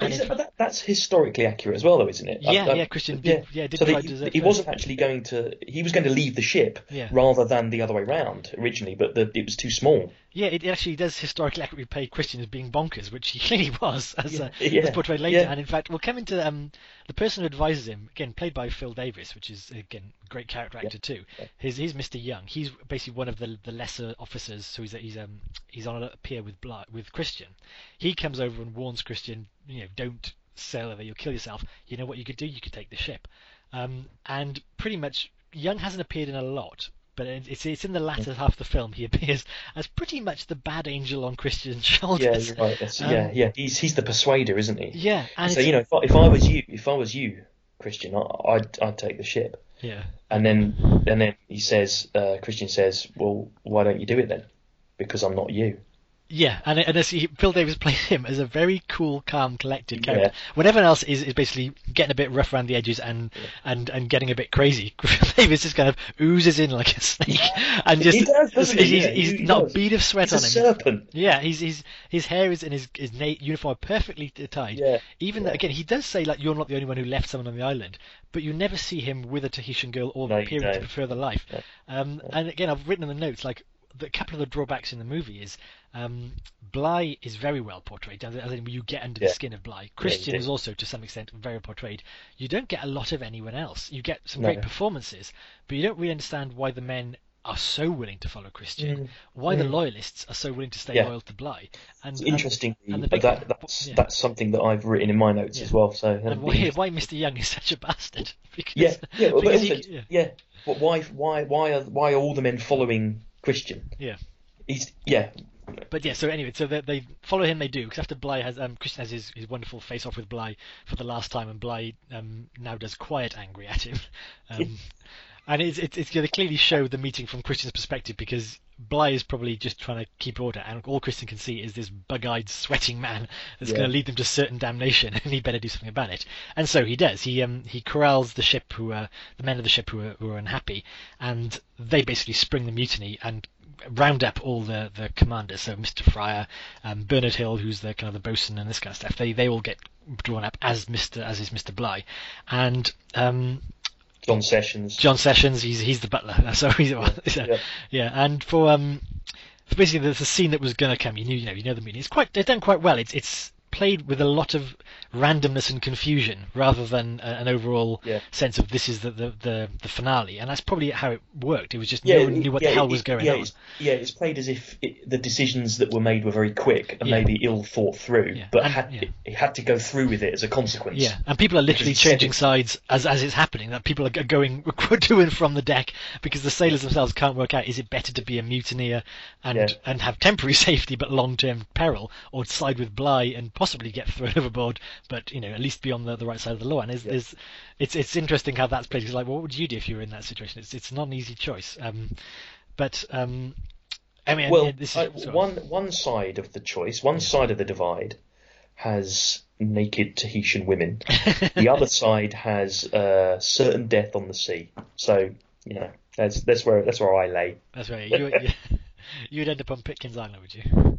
and it- but that, that's historically accurate as well, though, isn't it? Yeah, I- I- yeah, Christian did- yeah, did so he, he wasn't actually going to. He was going to leave the ship Yeah. rather than the other way round originally, but the, it was too small. Yeah, it actually does historically accurately play Christian as being bonkers, which he clearly was, as, uh, Yeah, as portrayed later. yeah. And in fact, we'll come into um, the person who advises him, again, played by Phil Davis, which is, again, a great character actor too. yeah. He's, he's Mr. Young. He's basically one of the, the lesser officers, so he's, he's, um, he's on a pier with, with Christian. He comes over and warns Christian, you know, don't sail over, you'll kill yourself. You know what you could do? You could take the ship. Um, and pretty much, Young hasn't appeared in a lot, but it's it's in the latter half of the film he appears as pretty much the bad angel on Christian's Yeah, shoulders. you're right. Um, yeah, yeah. He's he's the persuader, isn't he? Yeah, and so you know, if I, if I was you, if I was you, Christian, I, I'd I'd take the ship. yeah, And then and then he says, uh, Christian says, well, why don't you do it then? Because I'm not you. Yeah, and and as he, Phil Davis plays him as a very cool, calm, collected character. Yeah. When everyone else is, is basically getting a bit rough around the edges and yeah. and, and getting a bit crazy, Phil Davis just kind of oozes in like a snake, and just he does, he's, he? he's, he's he not does. a bead of sweat he's on him. serpent. Yeah, he's, he's his hair is in his his uniform are perfectly tied. Yeah. Even yeah. again, he does say like you're not the only one who left someone on the island, but you never see him with a Tahitian girl or no, appearing to prefer the life. Um, and again, I've written in the notes like the couple of the drawbacks in the movie is um, Bligh is very well portrayed, as in you get under yeah. the skin of Bligh. Christian yeah, is also, to some extent, very portrayed. You don't get a lot of anyone else. You get some no. great performances, but you don't really understand why the men are so willing to follow Christian, mm. why mm. the loyalists are so willing to stay yeah. loyal to Bligh. And, interesting. And, and that, that's yeah. that's something that I've written in my notes as well. So and why, why Mr. Young is such a bastard? Because, yeah, yeah, but also, he, yeah. Why why why are why are all the men following Christian? Yeah. He's yeah, but yeah, so anyway, so they, they follow him. They do because after Bligh has um, Christian has his, his wonderful face off with Bligh for the last time, and Bligh um, now does quiet angry at him. Um, and it's it's, it's going to clearly show the meeting from Christian's perspective because Bligh is probably just trying to keep order, and all Christian can see is this bug-eyed, sweating man that's Yeah. going to lead them to certain damnation, and he better do something about it. And so he does. He um he corrals the ship who are the men of the ship who are, who are unhappy, and they basically spring the mutiny and round up all the the commanders. So Mr. Fryer, um, Bernard Hill, who's the kind of the bosun and this kind of stuff. They they all get drawn up as Mr. as is Mr. Bligh, and um John Sessions. John Sessions, he's he's the butler. That's So he's yeah, Yeah. yeah. And for um, for basically the, the scene that was going to come, you knew, you know, you know the meaning. It's quite they've done quite well. It's it's played with a lot of randomness and confusion rather than uh, an overall Yeah. sense of this is the, the, the, the finale. And that's probably how it worked. It was just Yeah, no one knew what yeah, the hell it- was going yeah, on. It's, yeah, it's played as if it, the decisions that were made were very quick and maybe ill thought through, but and- had, it, it had to go through with it as a consequence. Yeah, and people are literally changing sides as as it's happening. That people are going to and from the deck because the sailors themselves can't work out: is it better to be a mutineer and and have temporary safety but long term peril, or side with Bligh and possibly get thrown overboard, but you know at least be on the, the right side of the law? And is Yeah. is it's it's interesting how that's played. It's like, what would you do if you were in that situation? It's it's not an easy choice. Um, but um, I mean, Well, this is I, one one side of the choice, one side of the divide, has naked Tahitian women. the other side has uh, certain death on the sea. So you know, that's that's where that's where I lay. That's right. You, you, you'd end up on Pitcairn's Island, would you?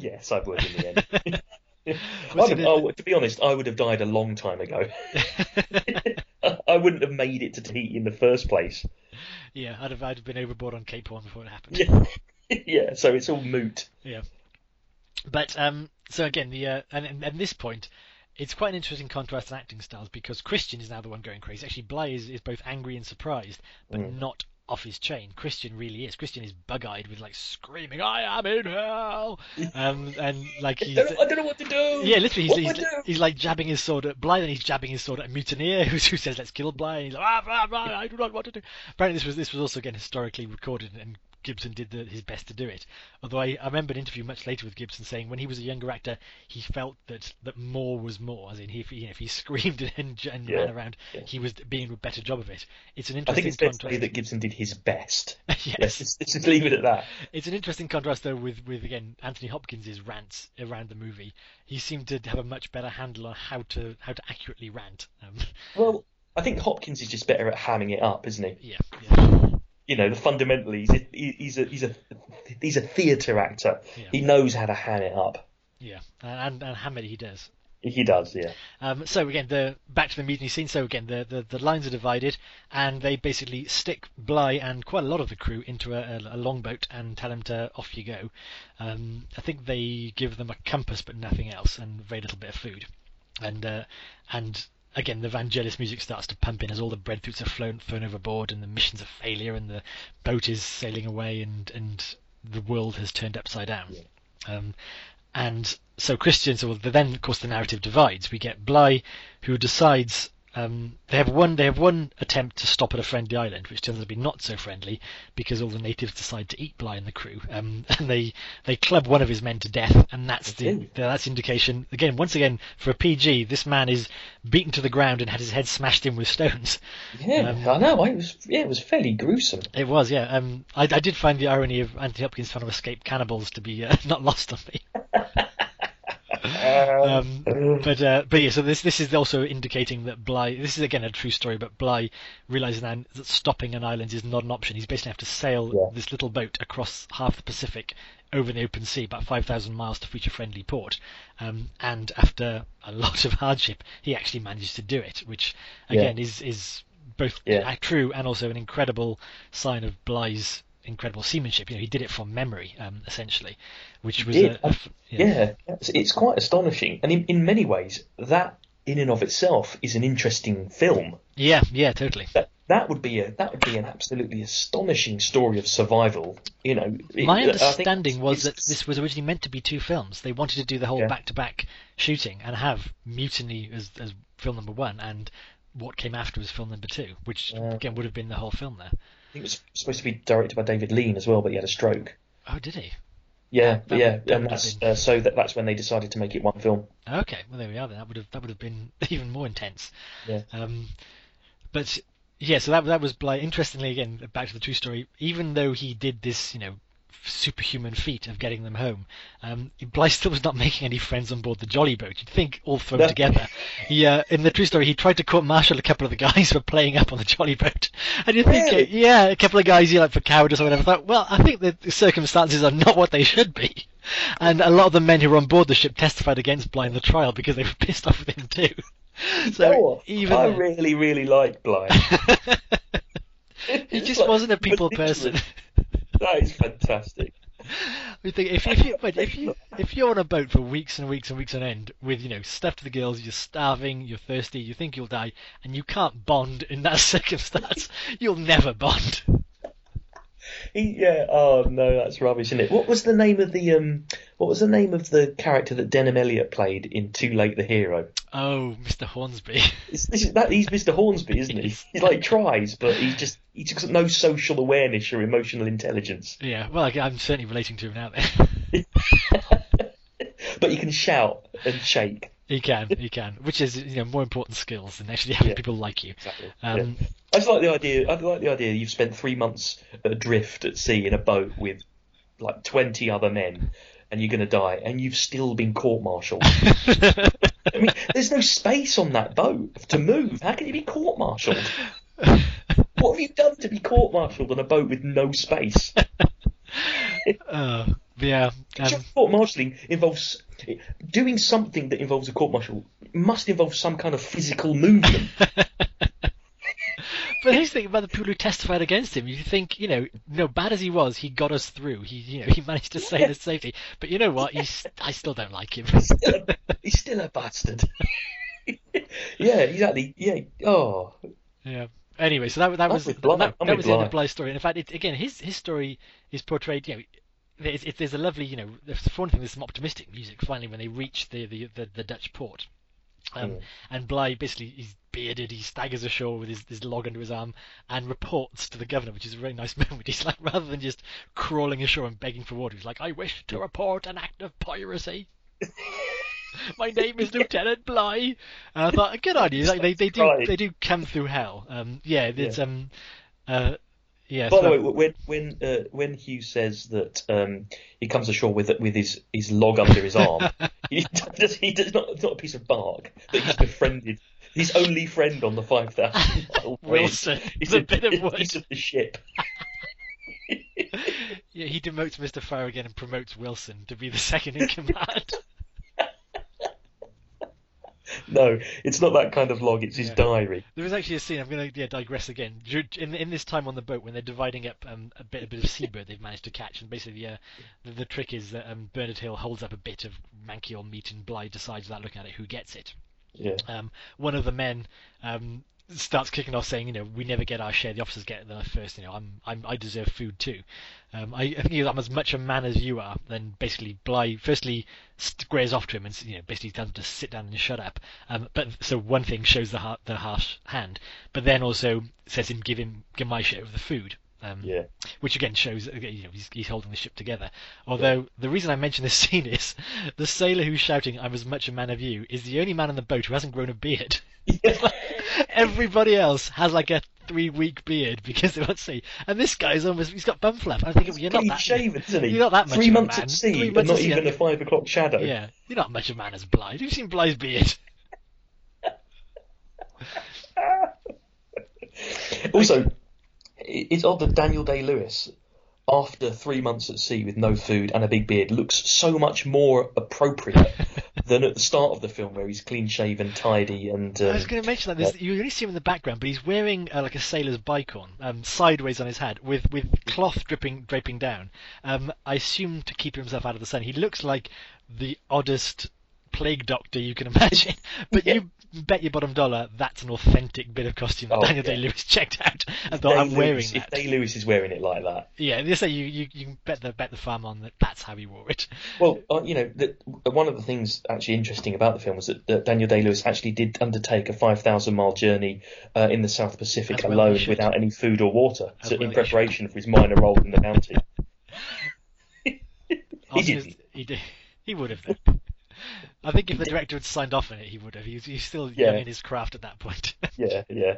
Yes, I would in the end. I Was would, it I a- would- to be honest, I would have died a long time ago. I wouldn't have made it to Tahiti in the first place. yeah, I'd have I'd have been overboard on Cape Horn before it happened. Yeah, yeah. So it's all moot. Yeah. But um, so again, the uh, and, at this point, it's quite an interesting contrast in acting styles because Christian is now the one going crazy. Actually, Bligh is, is both angry and surprised, but Mm. not off his chain. Christian really is. Christian is bug-eyed with like screaming, "I am in hell!" Um, and like I he's. don't, I don't know what to do. Yeah, literally, he's, he's, he's like jabbing his sword at Bligh, and he's jabbing his sword at Mutineer, who, who says, "Let's kill Bligh." And he's like, ah, blah, blah, "I do not want to do." Apparently, this was this was also again historically recorded, and Gibson did the, his best to do it. Although I, I remember an interview much later with Gibson saying when he was a younger actor, he felt that, that more was more. As in, he, you know, if he screamed and, and Yeah, ran around, yeah. he was doing a better job of it. It's an I interesting think it's fair to say contrast. that Gibson did his best. Let's yes. just, let's just leave it at that. It's an interesting contrast though with, with again Anthony Hopkins' rants around the movie. He seemed to have a much better handle on how to how to accurately rant. Um, Well, I think Hopkins is just better at hamming it up, isn't he? yeah, yeah, You know, the fundamentally, he's a, he's a he's a he's a theatre actor. Yeah. He knows how to ham it up. yeah, and and Hammett he does. He does, yeah. Um, so again, the back to the mutiny scene. So again, the, the, the lines are divided, and they basically stick Bligh and quite a lot of the crew into a, a, a longboat and tell them to off you go. Um, I think they give them a compass but nothing else, and very little bit of food. And uh, and again, the Vangelis music starts to pump in as all the breadfruits are flown thrown overboard, and the mission's a failure, and the boat is sailing away, and and the world has turned upside down. Um, and so Christian, so then of course the narrative divides. We get Bligh, who decides Um, they have one. They have one attempt to stop at a friendly island, which turns out to be not so friendly because all the natives decide to eat Bligh and the crew, um, and they they club one of his men to death, and that's the, that's indication. Again, once again, for a PG, this man is beaten to the ground and had his head smashed in with stones. Yeah, Um, I know. It was yeah, it was fairly gruesome. It was, yeah. Um, I, I did find the irony of Anthony Hopkins' fan of escaped cannibals to be uh, not lost on me. Um, but uh, but yeah, so this this is also indicating that Bligh. This is again a true story, but Bligh realizes now that stopping an island is not an option. He's basically have to sail Yeah. this little boat across half the Pacific over the open sea, about five thousand miles to reach a friendly port. Um, and after a lot of hardship, he actually manages to do it, which Yeah. again is is both Yeah. true and also an incredible sign of Bligh's incredible seamanship. You know, he did it from memory, um, essentially, which was a, a f- Yeah, it's, quite astonishing, and in, in many ways, that in and of itself is an interesting film. yeah, yeah, totally. That that would be a that would be an absolutely astonishing story of survival. You know, it- My understanding was that this was originally meant to be two films. They wanted to do the whole back-to-back shooting and have Mutiny as, as film number one, and what came after was film number two, which Yeah. again would have been the whole film there. I think it was supposed to be directed by David Lean as well, but he had a stroke. Oh, did he? Yeah, That- yeah, that and that's been- uh, so that that's when they decided to make it one film. Okay, well there we are. Then that would have that would have been even more intense. Yeah. Um, but yeah, so that that was Bligh. Interestingly, again, back to the true story. Even though he did this, you know, superhuman feat of getting them home, um, still was not making any friends on board the jolly boat. You'd think all thrown No. together. He, uh, in the true story, he tried to court-martial a couple of the guys for playing up on the jolly boat. And you think, Really? uh, yeah, a couple of guys, you like for cowardice or whatever. I thought, well, I think the circumstances are not what they should be. And a lot of the men who were on board the ship testified against in the trial because they were pissed off with him too. So what? even I really, really like Bligh. he just like wasn't a people person. That is fantastic. We think if, if you if you if you're on a boat for weeks and weeks and weeks on end with you know stuff to the gills, you're starving, you're thirsty, you think you'll die, and you can't bond in that circumstance, you'll never bond. He, yeah. Oh no, that's rubbish, isn't it? What was the name of the um? What was the name of the character that Denholm Elliott played in Too Late the Hero? Oh, Mr. Hornsby. It's, this is, that he's Mr. Hornsby, isn't he? He like tries, but he just he just no social awareness or emotional intelligence. yeah, well, I, I'm certainly relating to him now. Then But you can shout and shake. He can, he can, which is you know more important skills than actually having Yeah. people like you. Exactly. Um, yeah. I just like the idea. I like the idea. You've spent three months adrift at sea in a boat with like twenty other men, and you're going to die, and you've still been court-martialed. I mean, there's no space on that boat to move. How can you be court-martialed? What have you done to be court-martialed on a boat with no space? uh, yeah, um, court-martialing involves doing something that involves a court-martial must involve some kind of physical movement. But here's the thing about the people who testified against him. You think, you know, no bad as he was, he got us through. He, you know, he managed to save us safely. But you know what? He's, I still don't like him. still a, he's still a bastard. yeah, exactly. Yeah. Oh, yeah. Anyway, so that that was that, I'm that was the end Bligh. of Bligh's story. And in fact, it, again, his his story is portrayed. You know, there's, it, there's a lovely, you know, for one thing, there's some optimistic music. Finally, when they reach the the, the, the Dutch port. Um, Mm. And Bligh basically he's bearded, he staggers ashore with his, his log under his arm and reports to the governor, which is a very nice moment. He's like, rather than just crawling ashore and begging for water, he's like, I wish to report an act of piracy. My name is Lieutenant Bligh. And I thought, a good idea. Like they, they do Right. they do come through hell. Um, yeah, it's um, uh, yeah. By so- the way, when when uh, when Hugh says that um, he comes ashore with with his, his log under his arm, he does he does not it's not a piece of bark that he's befriended. His only friend on the five thousand Wilson, is the a, bit of a wood. piece of the ship. yeah, he demotes Mr. Farr again and promotes Wilson to be the second in command. No, it's not that kind of log. It's his Yeah. diary. There was actually a scene. I'm going to yeah, digress again. In in this time on the boat when they're dividing up um, a bit a bit of seabird they've managed to catch, and basically uh, the, the trick is that um, Bernard Hill holds up a bit of manky old meat, and Bligh decides without looking at it who gets it. Yeah. Um, one of the men um, starts kicking off saying, you know, we never get our share. The officers get it first. You know, I'm, I'm I deserve food too. Um, I, I think I'm as much a man as you are. Then basically, Bligh firstly squares off to him and you know basically tells him to sit down and shut up. Um, but so one thing shows the har- the harsh hand, but then also says him give him give my share of the food. Um, Yeah. which again shows you know, he's, he's holding the ship together. Although the reason I mention this scene is the sailor who's shouting "I'm as much a man of you" is the only man on the boat who hasn't grown a beard. Everybody else has like a three-week beard because they want to see, and this guy's almost—he's got bum flap. I think you're not that shaven, isn't he? You're not that much Three months at sea, Three but not even a five o'clock shadow. Yeah, you're not much of a man as Bligh. Have you seen Bligh's beard? Also, it's odd that Daniel Day Lewis, after three months at sea with no food and a big beard, looks so much more appropriate than at the start of the film, where he's clean shaven, tidy, and. Um, I was going to mention that you only see him in the background, but he's wearing uh, like a sailor's bicorn, um, sideways on his head, with, with cloth dripping draping down. Um, I assume to keep himself out of the sun. He looks like the oddest plague doctor you can imagine. But Yeah. you bet your bottom dollar that's an authentic bit of costume that Oh, Daniel yeah. Day Lewis checked out and thought, I'm Day wearing Lewis- that. If Day Lewis is wearing it like that, Yeah, they say you, you, you can bet the bet the farm on that that's how he wore it. Well, uh, you know, the, one of the things actually interesting about the film was that, that Daniel Day Lewis actually did undertake a 5,000 mile journey uh, in the South Pacific well alone without any food or water so, well in preparation for his minor role in the bounty. he didn't. He did. He would have. I think if the director had signed off on it, he would have. He's, he's still Yeah. young in his craft at that point. Yeah, yeah.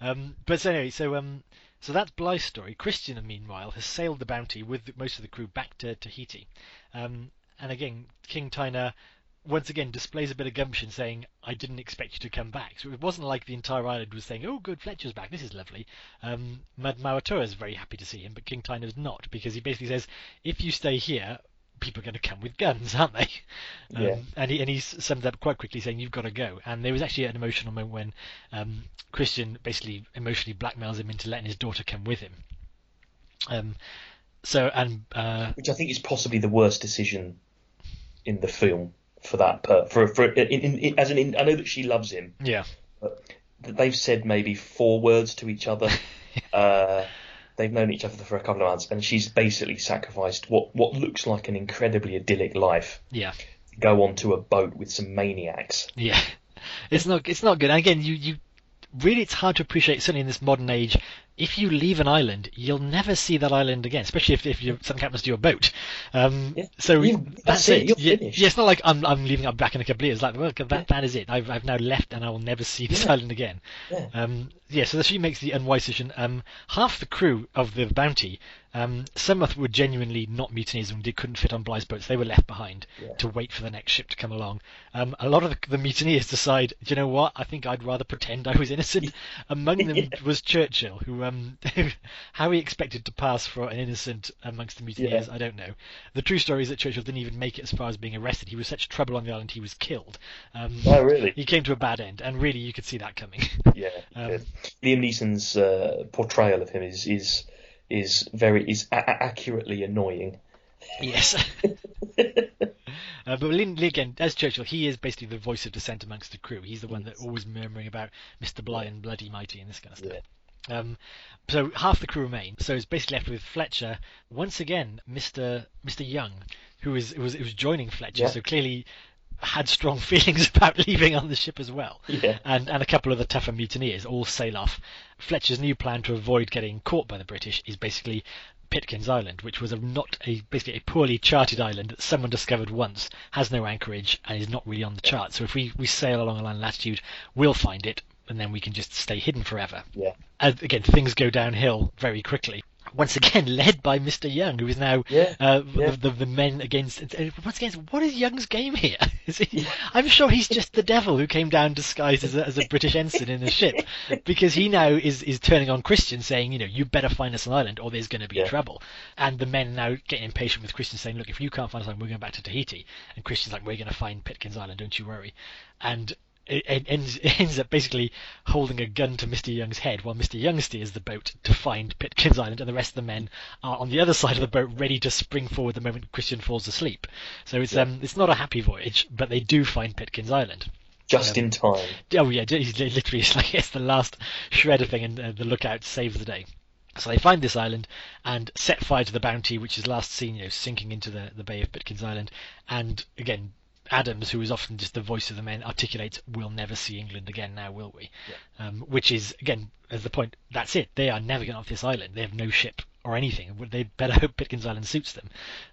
um, but so anyway, so um, so that's Bligh's story. Christian, meanwhile, has sailed the Bounty with most of the crew back to Tahiti. Um, and again, King Tynah once again displays a bit of gumption, saying, "I didn't expect you to come back." So it wasn't like the entire island was saying, "Oh, good, Fletcher's back. This is lovely." Um, Mad Mauatua is very happy to see him, but King Tynah's not because he basically says, "If you stay here." People are going to come with guns, aren't they? Um, Yeah. And he and he summed up quite quickly, saying, "You've got to go." And there was actually an emotional moment when um, Christian basically emotionally blackmails him into letting his daughter come with him. Um, so and uh, Which I think is possibly the worst decision in the film for that. Per, for for in, in, in, as an in, I know that she loves him, yeah, but they've said maybe four words to each other. uh, they've known each other for a couple of months, and she's basically sacrificed what what looks like an incredibly idyllic life yeah, go onto a boat with some maniacs. yeah. It's not it's not good. And again, you you really it's hard to appreciate certainly in this modern age. If you leave an island, you'll never see that island again, especially if, if you, something happens to your boat. Um, Yeah. So that's, that's it, you're Yeah, finished. yeah, it's not like I'm, I'm leaving up back in a couple of years. Like, well, that, that is it. I've, I've now left and I will never see this Yeah. island again. Yeah. Um, yeah, so she makes the unwise decision. Um, half the crew of the Bounty, um, some of them were genuinely not mutineers and they couldn't fit on Bligh's boats. They were left behind Yeah. to wait for the next ship to come along. Um, a lot of the, the mutineers decide, do you know what? I think I'd rather pretend I was innocent. Among them Yeah. was Churchill, who um, how he expected to pass for an innocent amongst the mutineers, Yeah. I don't know. The true story is that Churchill didn't even make it as far as being arrested. He was such trouble on the island he was killed. Um, Oh, really? he came to a bad end, and really you could see that coming. Yeah. Um. Liam Neeson's uh, portrayal of him is is is very is a- accurately annoying. Yes. uh, but Lin, again, as Churchill, he is basically the voice of dissent amongst the crew. He's the one that always murmuring about Mr. Bligh and Bloody Mighty and this kind of stuff. Um, so half the crew remain. So it's basically left with Fletcher. Once again, Mr. Mr. Young, who is was was joining Fletcher. Yeah. So clearly had strong feelings about leaving on the ship as well. Yeah. And and a couple of the tougher mutineers all sail off. Fletcher's new plan to avoid getting caught by the British is basically Pitcairn's Island, which was a not a basically a poorly charted island that someone discovered once, has no anchorage, and is not really on the chart. So if we, we sail along a line of latitude, we'll find it, and then we can just stay hidden forever. Yeah. And again, things go downhill very quickly. Once again, led by Mr. Young, who is now Yeah, uh, yeah. The, the, the men against. uh, Once again, what is Young's game here? Is he, I'm sure he's just the devil who came down disguised as a, as a British ensign in a ship, because he now is, is turning on Christian, saying, you know, you better find us an island or there's going to be Yeah. trouble. And the men now getting impatient with Christian, saying, look, if you can't find us an island, we're going back to Tahiti. And Christian's like, we're going to find Pitcairn's Island, don't you worry. And it, ends, ends up basically holding a gun to Mr. Young's head while Mr. Young steers the boat to find Pitcairn's Island, and the rest of the men are on the other side of the boat, ready to spring forward the moment Christian falls asleep. So it's um, it's not a happy voyage, but they do find Pitcairn's Island. just Um, in time. Oh yeah, he's literally it's like it's the last shred of thing, and uh, the lookout saves the day. So they find this island and set fire to the Bounty, which is last seen, you know, sinking into the, the Bay of Pitcairn's Island. And again, Adams, who is often just the voice of the men, articulates, "We'll never see England again now, will we?" Um, which is again, as the point, that's it. They are never getting off this island. They have no ship or anything. They better hope Pitcairn's Island suits them,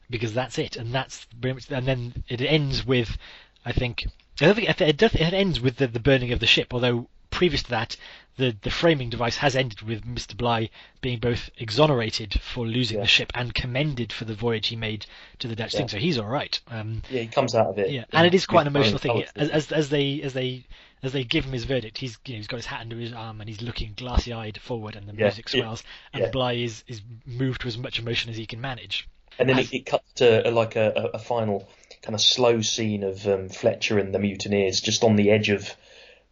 because that's it. And that's very much. And then it ends with, I think, I don't think it, it, does- it ends with the, the burning of the ship. Although previous to that, the the framing device has ended with Mr. Bligh being both exonerated for losing Yeah. the ship and commended for the voyage he made to the Dutch Yeah. thing. So he's all right. Um, Yeah, he comes out of it. yeah, and it is quite an emotional thing. As, as as they as they as they give him his verdict, he's you know he's got his hat under his arm and he's looking glassy eyed forward, and the Yeah, music swells, and. Bligh is is moved to as much emotion as he can manage. And then As- it, it cuts to uh, like a, a, a final kind of slow scene of um, Fletcher and the mutineers just on the edge of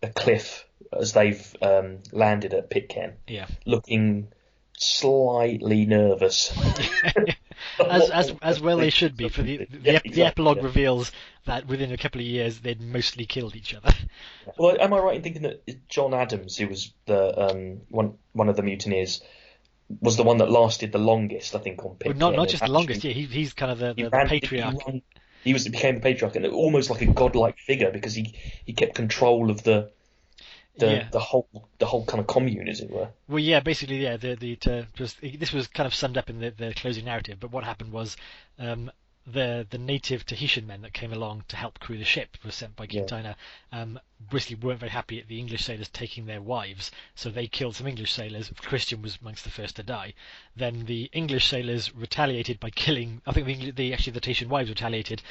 a cliff as they've um, landed at Pitcairn, Yeah, looking slightly nervous. as as as well they should be. For the the, Yeah, ep- the epilogue yeah. reveals that within a couple of years they'd mostly killed each other. Well, am I right in thinking that John Adams, who was the um, one one of the mutineers, was the one that lasted the longest? I think on Well, Pitcairn. not not and just the longest. Yeah, he, he's kind of the, he the, the patriarch. He, ran- he was became the patriarch and almost like a godlike figure because he he kept control of the the, Yeah. the whole the whole kind of commune, as it were. Well, yeah, basically, yeah. The the to, just, this was kind of summed up in the, the closing narrative. But what happened was, um, the the native Tahitian men that came along to help crew the ship were sent by King Yeah. Um, basically weren't very happy at the English sailors taking their wives, so they killed some English sailors. Christian was amongst the first to die. Then the English sailors retaliated by killing. I think the, the actually the Tahitian wives retaliated.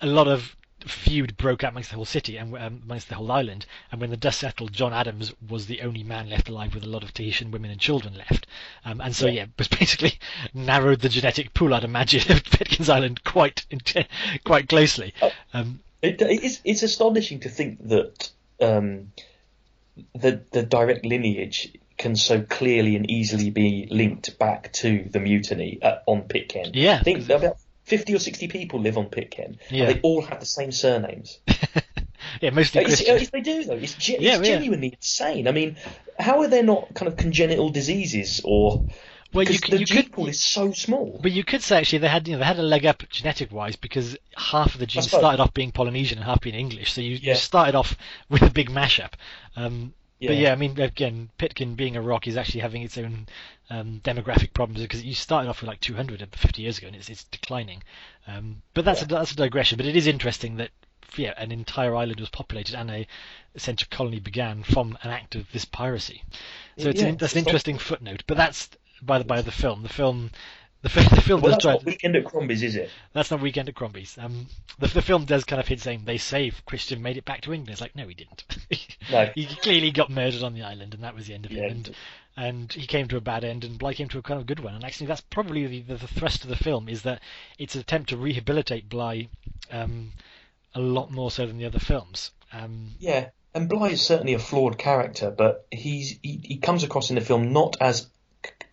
A lot of feud broke out amongst the whole city and um, amongst the whole island. And when the dust settled, John Adams was the only man left alive with a lot of Tahitian women and children left. Um, and so, yeah, was basically narrowed the genetic pool, I'd imagine, of Pitcairn's Island quite quite closely. Um, It, it is, it's astonishing to think that um, the the direct lineage can so clearly and easily be linked back to the mutiny uh, on Pitcairn. Yeah, I think about fifty or sixty people live on Pitcairn. Yeah. and they all have the same surnames. yeah, mostly It's, Christian. it's- they do though. It's, ge- Yeah, it's yeah. genuinely insane. I mean, how are there not kind of congenital diseases or? Well, you the you gene could- pool is so small. But you could say actually they had you know they had a leg up genetic wise because half of the genes started off being Polynesian and half being English. So you, Yeah. you started off with a big mashup. Um, But Yeah. yeah, I mean again, Pitcairn being a rock is actually having its own um, demographic problems because you started off with like 250 years ago and it's, it's declining. Um, but that's a, that's a digression. But it is interesting that yeah, an entire island was populated and a essential colony began from an act of this piracy. So it's Yeah, an, that's an interesting footnote. But that's by the by the film. The film. The, fi- the film Well, does that's try. not Weekend at Crombie's, is it? That's not Weekend at Crombie's. Um, the, the film does kind of hint saying they say Christian made it back to England. It's like no, he didn't. No. he clearly got murdered on the island, and that was the end of Yeah, him. And and he came to a bad end, and Bligh came to a kind of good one. And actually, that's probably the, the, the thrust of the film is that it's an attempt to rehabilitate Bligh um, a lot more so than the other films. Um, Yeah, and Bligh is certainly a flawed character, but he's he, he comes across in the film not as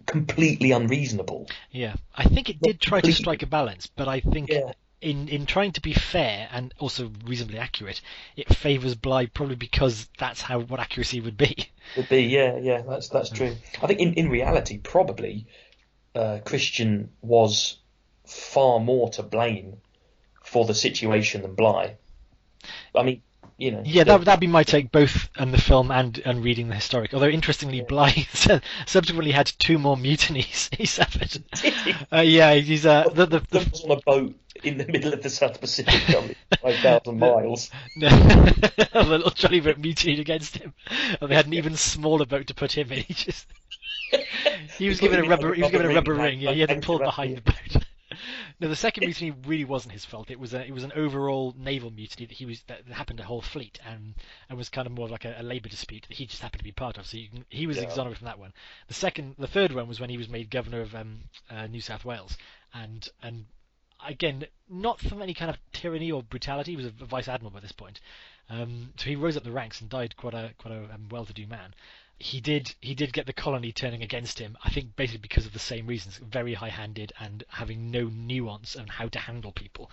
completely unreasonable. Yeah, I think it did try to strike a balance, but I think Yeah. in in trying to be fair and also reasonably accurate, it favours Bligh probably because that's how what accuracy would be. Would be, yeah, yeah, that's that's true. I think in, in reality, probably uh, Christian was far more to blame for the situation than Bligh. I mean, you know, Yeah, that that'd be my take, both on the film and and reading the historic. Although interestingly, Bligh subsequently had two more mutinies he suffered. Uh, yeah, he's uh, the the, the was on a boat in the middle of the South Pacific, five thousand miles. the little jolly boat mutinied against him, and they had an even smaller boat to put him in. He just he was given a rubber he was given a rubber ring, ring. Yeah, he had him pulled behind the boat. No, the second mutiny really wasn't his fault. It was a it was an overall naval mutiny that he was that happened to a whole fleet and and was kind of more like a, a labour dispute that he just happened to be part of. So you can, he was Yeah. exonerated from that one. The second, the third one was when he was made governor of um, uh, New South Wales, and and again not from any kind of tyranny or brutality. He was a vice admiral by this point, um, so he rose up the ranks and died quite a quite a um, well-to-do man. He did he did get the colony turning against him. I think basically because of the same reasons, very high-handed and having no nuance on how to handle people.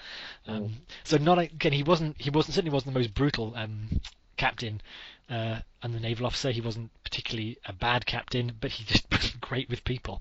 Um, So not again he wasn't he wasn't certainly wasn't the most brutal um, captain uh, and the naval officer. He wasn't particularly a bad captain, but he just wasn't great with people.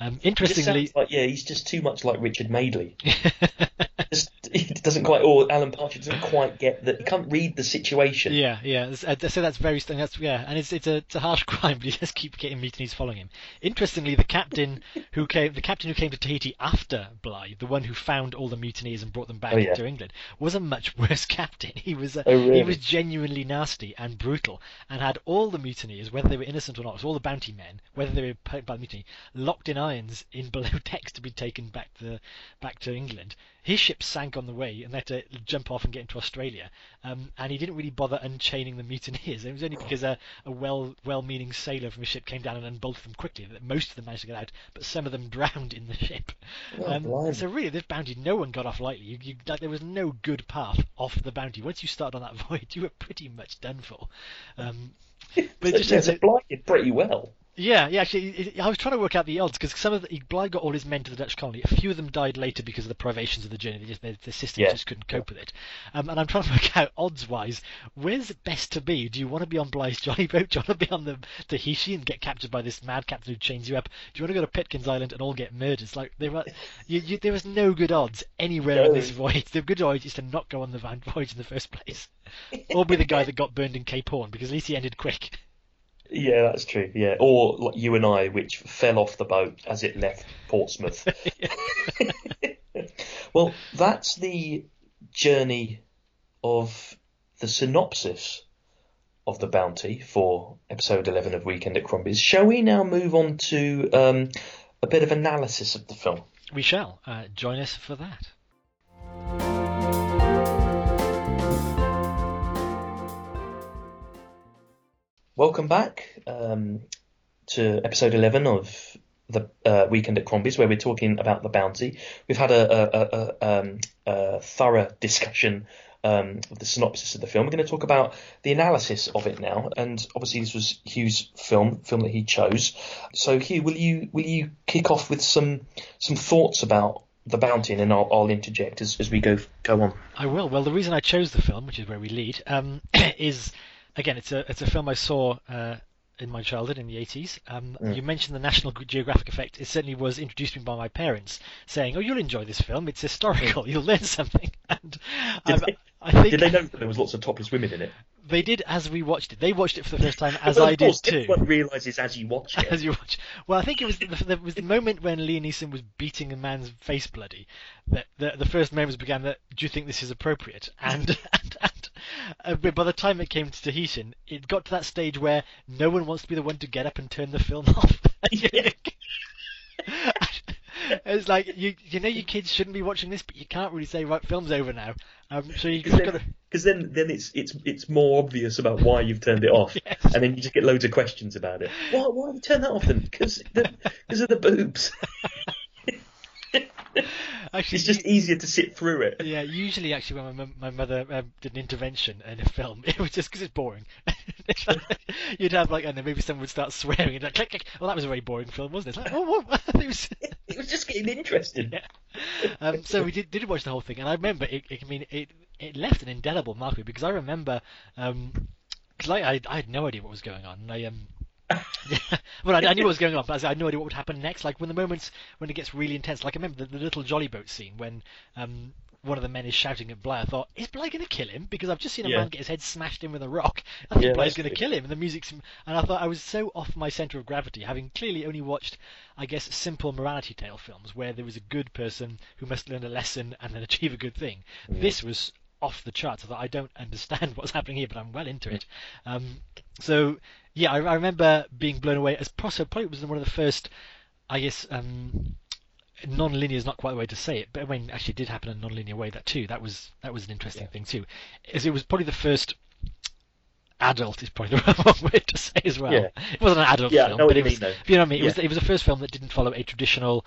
Um, interestingly, like, yeah, he's just too much like Richard Madeley. just, he doesn't quite, or Alan Partridge doesn't quite get that. He can't read the situation. Yeah, yeah. Uh, so that's very. That's yeah, and it's it's a, it's a harsh crime, but he just keep getting mutinies following him. Interestingly, the captain who came, the captain who came to Tahiti after Bligh, the one who found all the mutineers and brought them back Oh, yeah. to England, was a much worse captain. He was a, Oh, really? he was genuinely nasty and brutal, and had all the mutineers, whether they were innocent or not, all the bounty men, whether they were by the mutiny, locked in irons in below decks to be taken back to back to England. His ship sank on the way, and they had to jump off and get into Australia. Um, and he didn't really bother unchaining the mutineers. It was only because a, a well well-meaning sailor from a ship came down and unbolted them quickly that most of them managed to get out, but some of them drowned in the ship. Oh, Um, so really, this bounty, no one got off lightly. You, you, like, there was no good path off the bounty. Once you started on that voyage, you were pretty much done for. Um, but it just yeah, shows so that- Bligh did pretty well. Yeah, yeah. Actually, I was trying to work out the odds because some of the Bligh got all his men to the Dutch colony. A few of them died later because of the privations of the journey. They just, their, their systems Yeah. just couldn't cope with it. Um, and I'm trying to work out odds-wise, where's it best to be? Do you want to be on Bligh's jolly boat? Do you want to be on the Tahiti and get captured by this mad captain who chains you up? Do you want to go to Pitcairn's Island and all get murdered? It's like there were, you, you, there was no good odds anywhere on No. this voyage. The good odds is to not go on the van voyage in the first place, or be the guy that got burned in Cape Horn because at least he ended quick. Yeah, that's true. Yeah, or like you and I, which fell off the boat as it left Portsmouth. well, that's the journey of the synopsis of the bounty for episode 11 of Weekend at Crombie's. Shall we now move on to um, a bit of analysis of the film? We shall uh, join us for that. Welcome back um, to episode 11 of the uh, Weekend at Crombie's, where we're talking about the bounty. We've had a, a, a, um, a thorough discussion um, of the synopsis of the film. We're going to talk about the analysis of it now, and obviously this was Hugh's film, film that he chose. So Hugh, will you will you kick off with some some thoughts about the bounty, and I'll, I'll interject as, as we go go on. I will. Well, the reason I chose the film, which is where we lead, um, is again it's a it's a film I saw uh, in my childhood in the 80s. Um, Mm. You mentioned the National Geographic effect. It certainly was introduced to me by my parents, saying, "Oh, you'll enjoy this film. It's historical. You'll learn something." And Did they- I think Did they know that there was lots of topless women in it? they did as we watched it. They watched it for the first time as Well, I course, did too. Everyone realizes as you watch it. as you watch. Well, I think it was the, the, was the moment when Liam Neeson was beating a man's face bloody that the, the first moments began that do you think this is appropriate? And and, and but by the time it came to Tahitian, it got to that stage where no one wants to be the one to get up and turn the film off. It's like you you know your kids shouldn't be watching this, but you can't really say right, film's over now. Um, so you just got. Because then, then it's it's it's more obvious about why you've turned it off, Yes. and then you just get loads of questions about it. Why why have you turned that off then? Because because of the boobs. Actually, It's just you- easier to sit through it. Yeah, usually actually when my, my mother um, did an intervention in a film, it was just because it's boring. You'd have like, and then maybe someone would start swearing and like, click, click. Well, that was a very boring film, wasn't it? It's like, oh, what? it was. It was just getting interesting. Yeah. Um, so we did, did watch the whole thing, and I remember it. it I mean, it it left an indelible mark me because I remember, um, cause I, I I had no idea what was going on. And I um. Well, I, I knew what was going on, but I had no idea what would happen next. Like when the moments when it gets really intense, like I remember the, the little jolly boat scene when um, one of the men is shouting at Bligh. I thought, is Bligh going to kill him? Because I've just seen a Yeah. man get his head smashed in with a rock. I think Yeah, Bligh's going to kill him, and the music's. And I thought I was so off my centre of gravity, having clearly only watched, I guess, simple morality tale films where there was a good person who must learn a lesson and then achieve a good thing. This was off the charts. I thought I don't understand what's happening here, but I'm well into it. Um, so yeah, I, I remember being blown away. As probably was one of the first, I guess. Um, non-linear is not quite the way to say it, but I mean, actually, it did happen in a non-linear way. That too, that was that was an interesting Yeah. thing too. Is it was probably the first adult is probably the wrong word to say as well. Yeah. It wasn't an adult Yeah, film, what but it was. mean. You know what I mean? It was it was the first film that didn't follow a traditional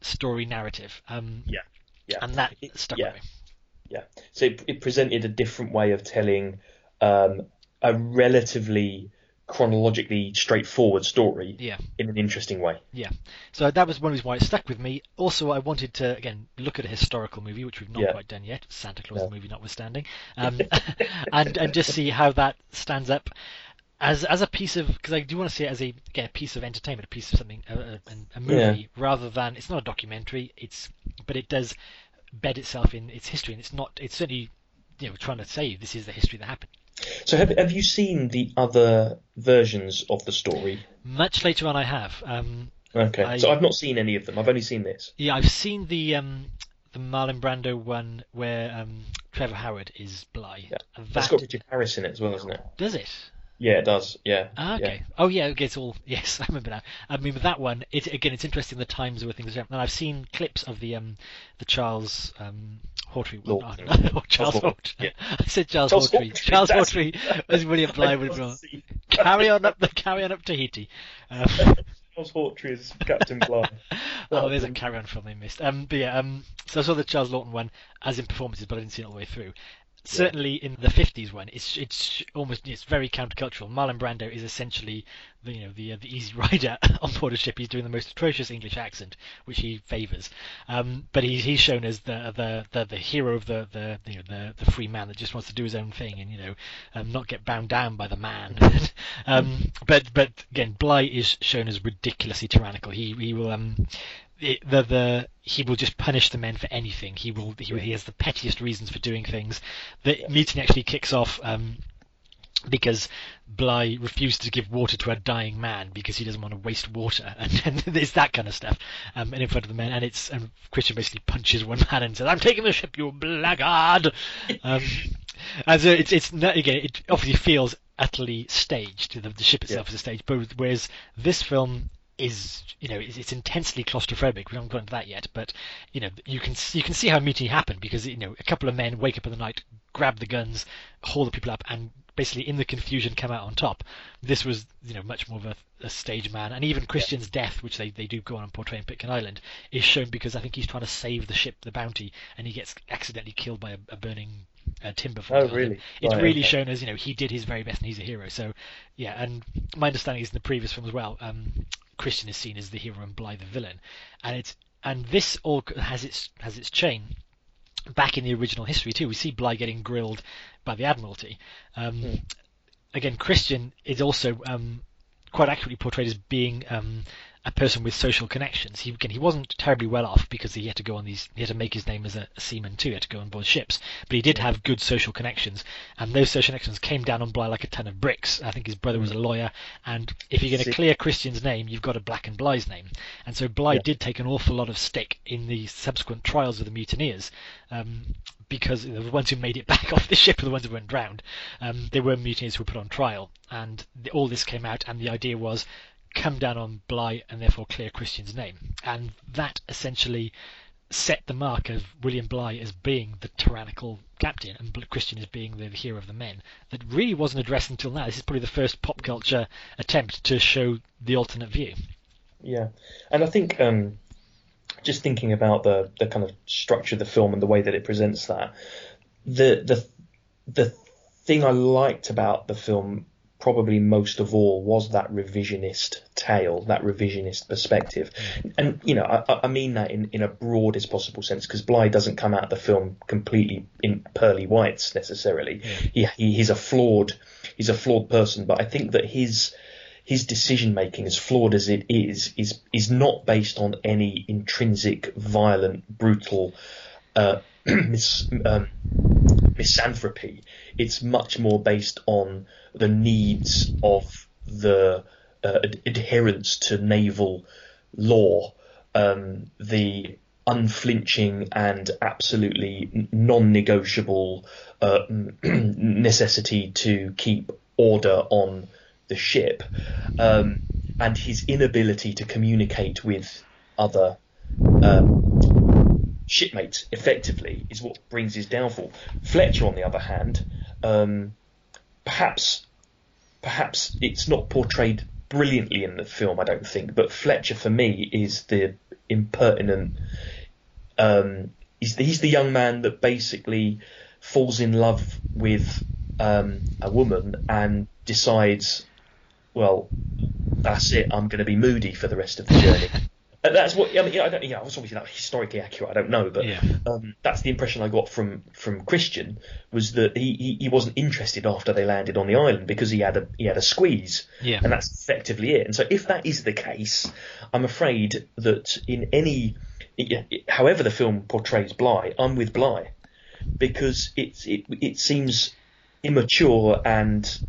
story narrative. Um, Yeah, yeah. and that It- stuck yeah. with me. Yeah. So it, it presented a different way of telling um, a relatively chronologically straightforward story Yeah. in an interesting way. Yeah. So that was one reason why it stuck with me. Also, I wanted to again look at a historical movie, which we've not Yeah. quite done yet, Santa Claus No. movie notwithstanding, um, and and just see how that stands up as as a piece of because I do want to see it as a again, a piece of entertainment, a piece of something, a, a, a movie, rather than it's not a documentary. It's but it does bed itself in its history, and it's not. It's certainly you know trying to say this is the history that happened. So have have you seen the other versions of the story? Much later on, I have. Um, Okay, I- so I've not seen any of them. I've only seen this. Yeah, I've seen the um, the Marlon Brando one where um, Trevor Howard is Bligh. Yeah. That got Richard Harris in it as well, isn't it? does it? Yeah, it does. Yeah. Ah, yeah. okay. Oh yeah, okay, it's all yes, I remember now. I mean, with that one, it again, it's interesting the times where things are. And I've seen clips of the um, the Charles um, Hawtrey one. Laughton. Oh, Charles Hawtrey. yeah. I said Charles, Charles Hawtrey. Hawtrey, Charles that's- Hawtrey was William Bligh. I would have can't been- see. Carry on up the carry on up Tahiti. Um, Charles Hawtrey is Captain Bligh. oh, there's a carry on film they missed. Um, but yeah, um, so I saw the Charles Laughton one as in performances, but I didn't see it all the way through. Certainly in the 50s when it's it's almost it's very countercultural. Marlon Brando is essentially the you know the uh, the easy rider on board a ship. He's doing the most atrocious English accent, which he favours. Um, but he's he's shown as the the the, the hero of the the you know the, the free man that just wants to do his own thing and you know um, not get bound down by the man. um, but but again, Bligh is shown as ridiculously tyrannical. He he will um the the he will just punish the men for anything. He will he, he has the pettiest reasons for doing things. The meeting actually kicks off um, because Bligh refused to give water to a dying man because he doesn't want to waste water, and, and it's that kind of stuff. Um, and in front of the men, and it's and Christian basically punches one man and says, "I'm taking the ship, you blackguard." um, and so it's it's not, again it obviously feels utterly staged. The, the ship itself is a stage, but whereas this film is you know it's, it's intensely claustrophobic. We haven't got into that yet, but you know you can you can see how mutiny happened because you know a couple of men wake up in the night, grab the guns, haul the people up, and basically in the confusion come out on top. This was you know much more of a, a stage man, and even Christian's death, which they, they do go on and portray in Pitcairn Island, is shown because I think he's trying to save the ship, the Bounty, and he gets accidentally killed by a, a burning uh, timber. Oh, really? It's Right, really okay. shown as you know he did his very best and he's a hero. So yeah, and my understanding is in the previous film as well, um, Christian is seen as the hero and Bligh the villain, and it's and this all has its has its chain back in the original history too. We see Bligh getting grilled by the Admiralty. Um, Hmm. Again, Christian is also um, quite accurately portrayed as being um, a person with social connections. He again, he wasn't terribly well off because he had to go on these. He had to make his name as a, a seaman too. He had to go on board ships, but he did have good social connections, and those social connections came down on Bligh like a ton of bricks. I think his brother was a lawyer, and if you're going to clear Christian's name, you've got to blacken Bligh's name. And so Bligh Yeah. did take an awful lot of stick in the subsequent trials of the mutineers, um, because the ones who made it back off the ship are the ones who weren't drowned. Um, they were mutineers who were put on trial, and the, all this came out, and the idea was come down on Bligh and therefore clear Christian's name, and that essentially set the mark of William Bligh as being the tyrannical captain and Christian as being the hero of the men that really wasn't addressed until now. This is probably the first pop culture attempt to show the alternate view. Yeah, and I think um, just thinking about the the kind of structure of the film and the way that it presents that, the the the thing I liked about the film probably most of all was that revisionist tale, that revisionist perspective, and you know I, I- mean that in in a broadest possible sense because Bligh doesn't come out of the film completely in pearly whites necessarily. He, he he's a flawed he's a flawed person, but I think that his his decision making, as flawed as it is, is is not based on any intrinsic, violent, brutal uh, mis, um, misanthropy. It's much more based on the needs of the uh, ad- adherence to naval law, um, the unflinching and absolutely non-negotiable uh, necessity to keep order on the ship, um, and his inability to communicate with other um, shipmates effectively is what brings his downfall. Fletcher, on the other hand, um, perhaps perhaps it's not portrayed brilliantly in the film, I don't think, but Fletcher for me is the impertinent. Um, he's the, he's the young man that basically falls in love with um, a woman and decides well, that's it. I'm going to be moody for the rest of the journey. And that's what I mean. I don't, yeah, I was obviously not historically accurate. I don't know, but Yeah. um, that's the impression I got from from Christian was that he, he, he wasn't interested after they landed on the island because he had a he had a squeeze, Yeah. and that's effectively it. And so if that is the case, I'm afraid that in any, however the film portrays Bligh, I'm with Bligh because it's it it seems immature and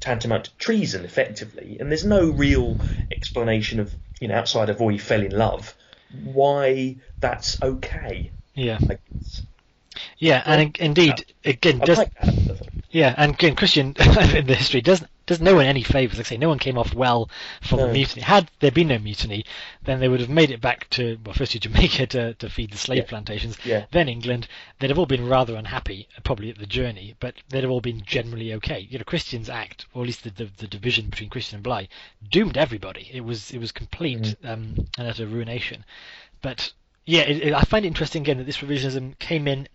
tantamount to treason effectively and there's no real explanation of you know outside of why he fell in love. Why that's okay Yeah, guess. yeah, and in- indeed, again, does like yeah, and again, Christian in the history does does no one any favors. Like I say, no one came off well from the mutiny. Had there been no mutiny, then they would have made it back to well, first to Jamaica to, to feed the slave Yeah. plantations, Yeah. then England. They'd have all been rather unhappy, probably at the journey, but they'd have all been generally okay. You know, Christian's act, or at least the, the, the division between Christian and Bligh, doomed everybody. It was it was complete Mm. um, and utter ruination. But yeah, it, it, I find it interesting again that this revisionism came in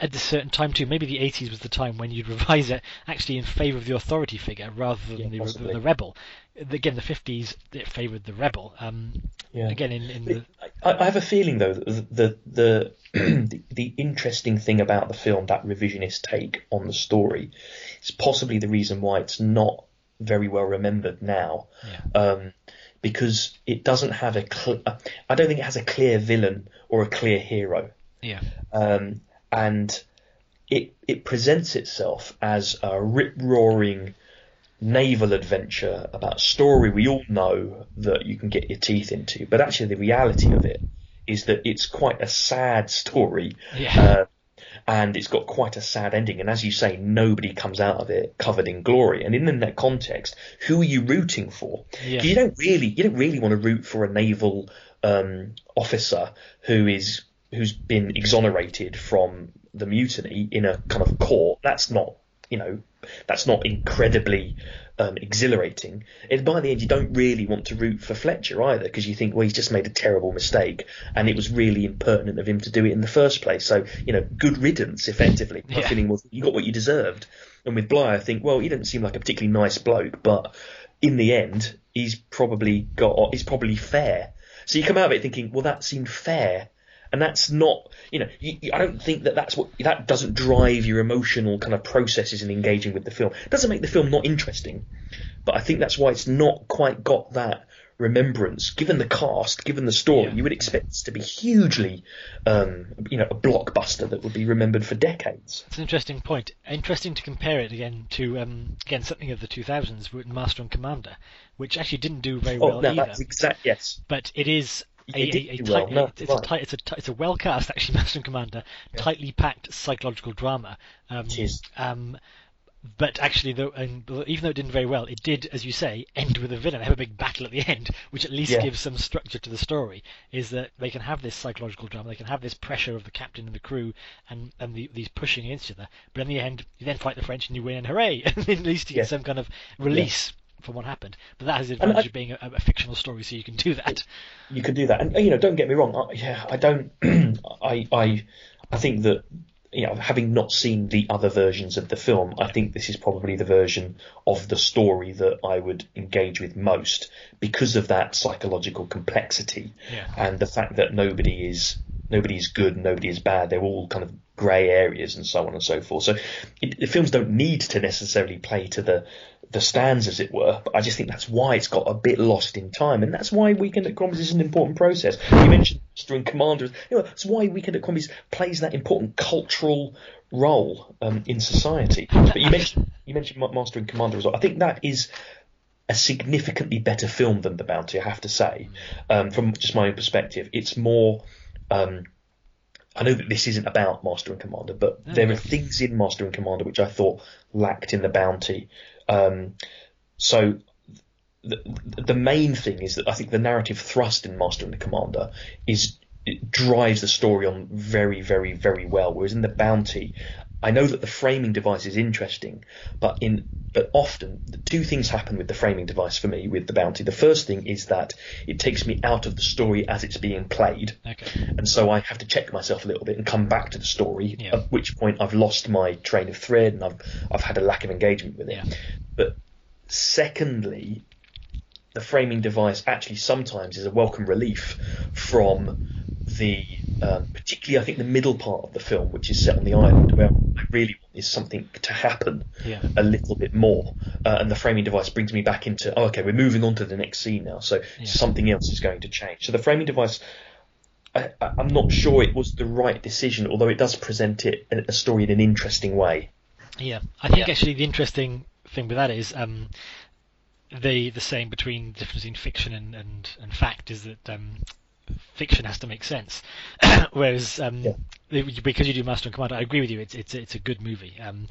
at a certain time too. Maybe the 80s was the time when you'd revise it actually in favour of the authority figure rather than Yeah, the, the rebel. Again, the 50s it favoured the rebel. Um, Yeah. Again, in, in the I, I have a feeling though that the the the, the interesting thing about the film, that revisionist take on the story, is possibly the reason why it's not very well remembered now. Yeah. Um, because it doesn't have a cl- I don't think it has a clear villain or a clear hero. yeah, um, and it it presents itself as a rip roaring naval adventure about a story we all know that you can get your teeth into, but actually the reality of it is that it's quite a sad story. Yeah. Uh, and it's got quite a sad ending, and as you say, nobody comes out of it covered in glory. And in, that context, who are you rooting for? Yeah. You don't really, you don't really want to root for a naval um, officer who is who's been exonerated from the mutiny in a kind of court. That's not, you know, that's not incredibly um, exhilarating. And by the end, you don't really want to root for Fletcher either because you think, well, he's just made a terrible mistake, and it was really impertinent of him to do it in the first place. So, you know, good riddance, effectively. My Yeah. feeling was you got what you deserved. And with Bligh, I think, well, he doesn't seem like a particularly nice bloke, but in the end, he's probably got, he's probably fair. So you come out of it thinking, well, that seemed fair. And that's not, you know, you, you- I don't think that that's what, that doesn't drive your emotional kind of processes in engaging with the film. It doesn't make the film not interesting, but I think that's why it's not quite got that remembrance. Given the cast, given the story, Yeah. you would expect this to be hugely, um, you know, a blockbuster that would be remembered for decades. It's an interesting point. Interesting to compare it again to um, again something of the 2000s with Master and Commander, which actually didn't do very Oh, well no, either. that's exact. Yes, But it is a, a, a tight, no, it's, a tight, it's a it's a well cast actually Master and Commander, tightly packed psychological drama. Um. Um, but actually, though, and even though it didn't very well, it did, as you say, end with a villain. Have a big battle at the end, which at least Yeah. gives some structure to the story. Is that they can have this psychological drama, they can have this pressure of the captain and the crew, and and the, these pushing against each other. But in the end, you then fight the French and you win, and hooray! And at least you Yeah. get some kind of release from what happened. But that has the advantage I- of being a, a fictional story, so you can do that. you can do that. And you know, don't get me wrong. I, yeah, I don't. I I I think that you know, having not seen the other versions of the film, I think this is probably the version of the story that I would engage with most because of that psychological complexity Yeah. and the fact that nobody is nobody is good, nobody is bad. They're all kind of grey areas and so on and so forth. So it, the films don't need to necessarily play to the the stands, as it were. But I just think that's why it's got a bit lost in time, and that's why Weekend at Commies is an important process. You mentioned Master and Commanders. You know, that's why Weekend at Commies plays that important cultural role um, in society. But you mentioned you mentioned Ma- Master and Commander as well. I think that is a significantly better film than The Bounty, I have to say, um, from just my own perspective. It's more. Um, I know that this isn't about Master and Commander, but there are things in Master and Commander which I thought lacked in The Bounty. Um, so the, the main thing is that I think the narrative thrust in Master and the Commander is it drives the story on very, very, very well. Whereas in the Bounty, I know that the framing device is interesting, but in but often the two things happen with the framing device for me with the Bounty. The first thing is that it takes me out of the story as it's being played, Okay. and so I have to check myself a little bit and come back to the story. Yeah. At which point I've lost my train of thread and I've I've had a lack of engagement with it. Yeah. But secondly, the framing device actually sometimes is a welcome relief from the um, particularly I think the middle part of the film, which is set on the island, where I really want is something to happen Yeah. a little bit more, uh, and the framing device brings me back into oh, okay, we're moving on to the next scene now, so Yeah. something else is going to change. So the framing device. I, I'm not sure it was the right decision, although it does present it a story in an interesting way. Yeah, I think Yeah. actually the interesting thing with that is um, the the saying between the difference between fiction and, and, and fact is that um, fiction has to make sense, whereas um, Yeah. because you do Master and Commander, I agree with you. It's it's it's a good movie, um,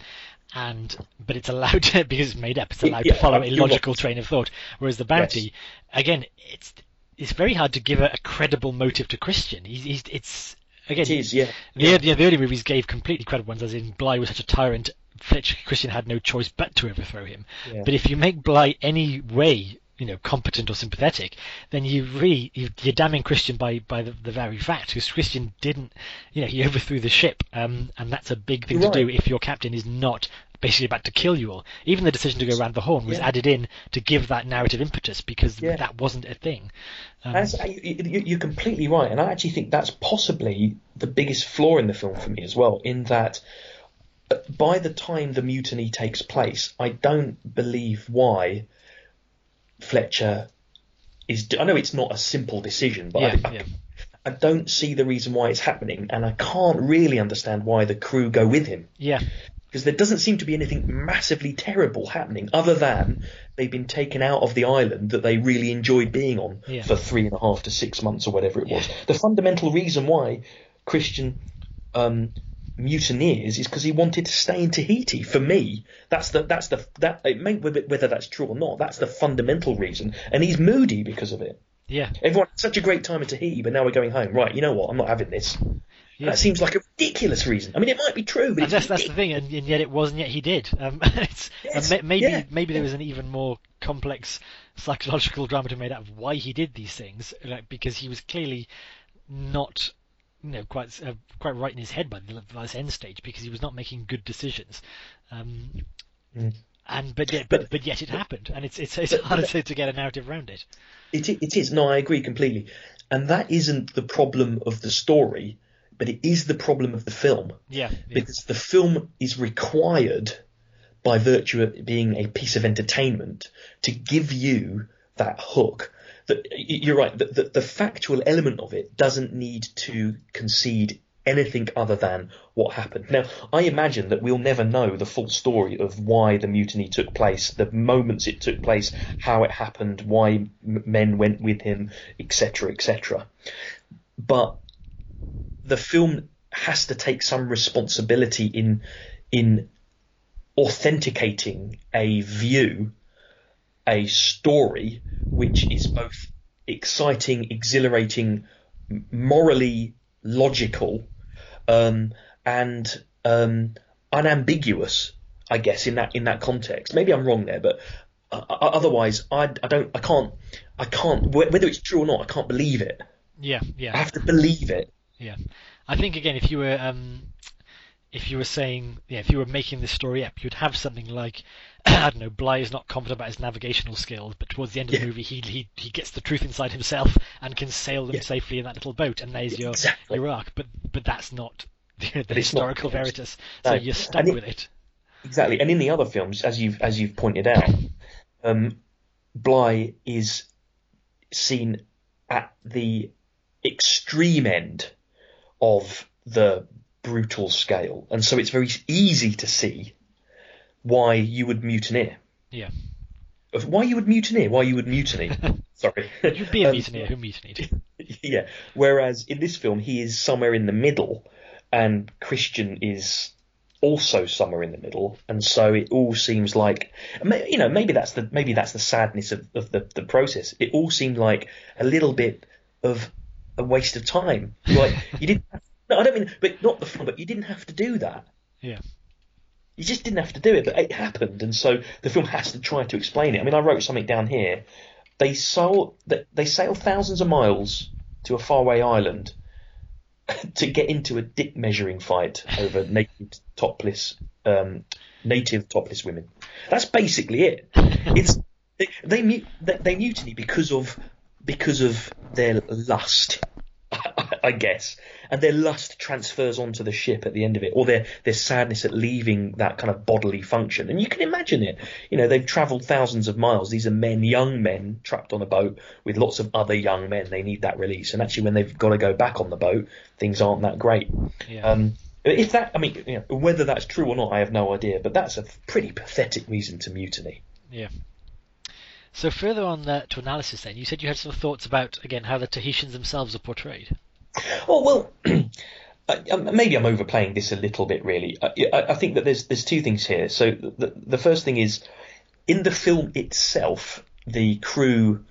and but it's allowed to, because it's made up. It's allowed Yeah, to follow a logical train of thought. Whereas the Bounty, again, it's it's very hard to give a, a credible motive to Christian. He's, he's it's again It is, yeah. the, the, the early movies gave completely credible ones, as in Bligh was such a tyrant, Fletcher Christian had no choice but to overthrow him. Yeah. But if you make Bligh any way, you know, competent or sympathetic, then you really you, you're damning Christian by by the, the very fact, because Christian didn't, you know, he overthrew the ship, um, and that's a big thing You're to do if your captain is not basically about to kill you all. Even the decision to go round the horn was Yeah. added in to give that narrative impetus because Yeah. that wasn't a thing. Um, you, you're completely right, and I actually think that's possibly the biggest flaw in the film for me as well. In that, uh, by the time the mutiny takes place, I don't believe why Fletcher is. I know it's not a simple decision, but yeah, I, I, yeah. I don't see the reason why it's happening, and I can't really understand why the crew go with him yeah, because there doesn't seem to be anything massively terrible happening other than they've been taken out of the island that they really enjoyed being on Yeah. for three and a half to six months or whatever it was. The fundamental reason why Christian um, mutineers is because he wanted to stay in Tahiti. For me, that's the that's the that it may whether that's true or not. That's the fundamental reason, and he's moody because of it. yeah. Everyone had such a great time in Tahiti, but now we're going home. Right, you know what? I'm not having this. Yeah. That seems like a ridiculous reason. I mean, it might be true, but it's that's that's the thing, and, and yet it was, and yet he did. Um, it's, Yes, maybe yeah, maybe there was an even more complex psychological drama to be made out of why he did these things, like because he was clearly not, you know, quite uh, quite right in his head by, the, by this end stage because he was not making good decisions. Um, Mm. And but yet, but, But- but yet it happened, and it's it's, it's but- hard to, to get a narrative around it. It, it is. No, I agree completely. And that isn't the problem of the story, but it is the problem of the film. Yeah, yeah, Because the film is required, by virtue of it being a piece of entertainment, to give you that hook. You're right, the, the, the factual element of it doesn't need to concede anything other than what happened. Now, I imagine that we'll never know the full story of why the mutiny took place, the moments it took place, how it happened, why men went with him, etc., etc. But the film has to take some responsibility in in authenticating a view, a story which is both exciting, exhilarating, morally logical, um, and um, unambiguous. I guess in that in that context, maybe I'm wrong there, but uh, uh, otherwise, I, I don't, I can't, I can't. Whether it's true or not, I can't believe it. yeah, yeah. I have to believe it. Yeah, I think again, if you were um, if you were saying, yeah, if you were making this story up, you'd have something like, I don't know, Bligh is not confident about his navigational skills, but towards the end of the movie, he he he gets the truth inside himself and can sail them Yeah. safely in that little boat, and there's your Exactly. your arc. But but that's not the, the not- historical it's- veritas, so you're stuck it- with it. Exactly, and in the other films, as you've as you've pointed out, um, Bligh is seen at the extreme end of the brutal scale, and so it's very easy to see why you would mutineer. Yeah, Of Why you would mutineer? Why you would mutiny? Sorry, you'd be a Um, mutineer who mutinied. yeah. Whereas in this film, he is somewhere in the middle, and Christian is also somewhere in the middle, and so it all seems like, you know, maybe that's the maybe that's the sadness of, of the the process. It all seemed like a little bit of a waste of time. Like you didn't. No, I don't mean, but not the film. But you didn't have to do that. Yeah, You just didn't have to do it, but it happened, and so the film has to try to explain it. I mean, I wrote something down here. They sail they sail thousands of miles to a faraway island to get into a dick measuring fight over naked topless um, native topless women. That's basically it. It's they they, they mutiny because of because of their lust, I guess, and their lust transfers onto the ship at the end of it, or their their sadness at leaving that kind of bodily function. And you can imagine it. You know, they've travelled thousands of miles. These are men, young men, trapped on a boat with lots of other young men. They need that release. And actually, when they've got to go back on the boat, things aren't that great. Yeah. Um, if that, I mean, you know, whether that's true or not, I have no idea. But that's a pretty pathetic reason to mutiny. Yeah. So further on uh, to analysis, then you said you had some thoughts about again how the Tahitians themselves are portrayed. Oh well, maybe I'm overplaying this a little bit. Really, I, I I think that there's there's two things here. So the the first thing is in the film itself, the crew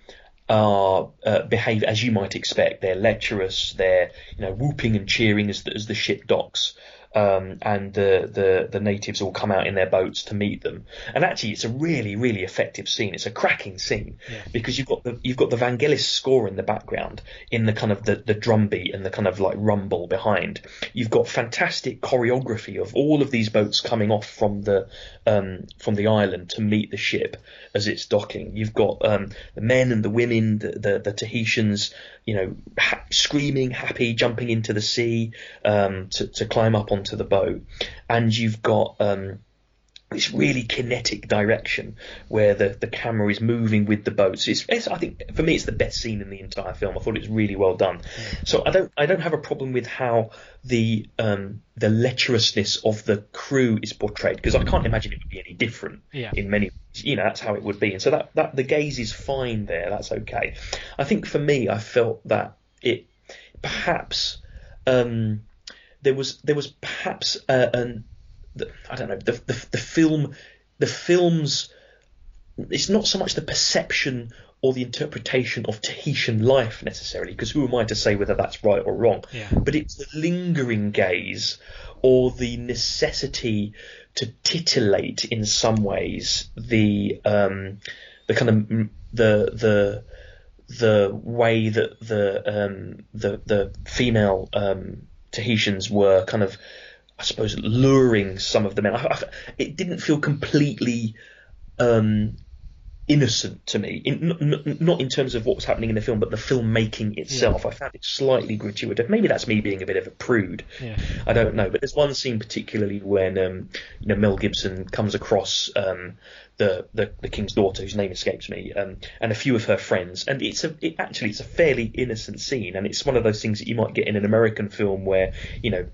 are uh, behave as you might expect. They're lecherous. They're you know whooping and cheering as the, as the ship docks. Um, and the, the the natives all come out in their boats to meet them, and actually it's a really really effective scene. It's a cracking scene Yeah. because you've got the you've got the Vangelis score in the background in the kind of the, the drum beat and the kind of like rumble behind. You've got fantastic choreography of all of these boats coming off from the um, from the island to meet the ship as it's docking. You've got um, the men and the women, the the, the Tahitians, you know, ha- screaming, happy, jumping into the sea um, to to climb up onto the boat, and you've got um, this really kinetic direction where the, the camera is moving with the boats. It's, it's I think for me it's the best scene in the entire film. I thought it was really well done. So I don't I don't have a problem with how the um, the lecherousness of the crew is portrayed because I can't imagine it would be any different Yeah. in many ways. You know that's how it would be, and so that that the gaze is fine there. That's okay. I think for me I felt that it perhaps um, there was there was perhaps uh, an the, I don't know the, the the film the film's it's not so much the perception or the interpretation of Tahitian life necessarily because who am I to say whether that's right or wrong Yeah. but it's the lingering gaze or the necessity to titillate in some ways the um, the kind of the the the way that the um, the the female um, Tahitians were kind of, I suppose, luring some of the men. I, I, it didn't feel completely um, innocent to me, in, n- n- not in terms of what was happening in the film, but the filmmaking itself. I found it slightly gratuitous. Maybe that's me being a bit of a prude. Yeah. I don't know, but there's one scene particularly when um, you know Mel Gibson comes across um, the, the the king's daughter, whose name escapes me, um, and a few of her friends, and it's a it, actually it's a fairly innocent scene, and it's one of those things that you might get in an American film where you know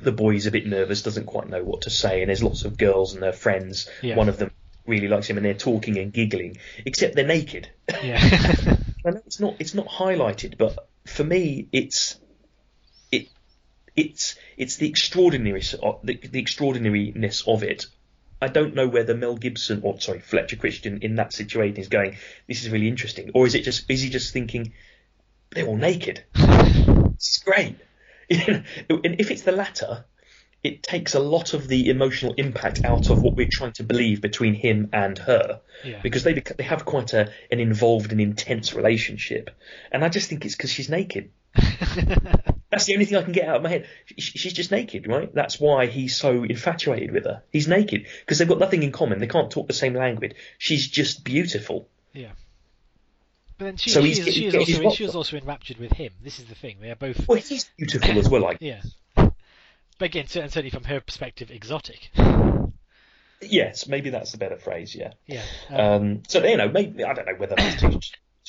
the boy's a bit nervous, doesn't quite know what to say, and there's lots of girls and their friends. Yeah. One of them really likes him, and they're talking and giggling, except they're naked. Yeah. It's not it's not highlighted, but for me, it's it it's it's the extraordinary the, the extraordinariness of it. I don't know whether Mel Gibson or sorry Fletcher Christian in that situation is going, this is really interesting, or is it just is he just thinking they're all naked? It's great. and if it's the latter, it takes a lot of the emotional impact out of what we're trying to believe between him and her, Yeah. because they they have quite a an involved and intense relationship, and I just think it's because she's naked. That's the only thing I can get out of my head. She's just naked, right? That's why he's so infatuated with her. He's naked because they've got nothing in common. They can't talk the same language. She's just beautiful. yeah. But then she, So she, he's is, she, is also, rocks she is also enraptured with him. This is the thing. They are both. Well, he's beautiful as well. Like, Yeah. But again, certainly from her perspective, exotic. yes, maybe that's the better phrase. Yeah. Yeah. Um, Um, so you know, maybe I don't know whether that's too.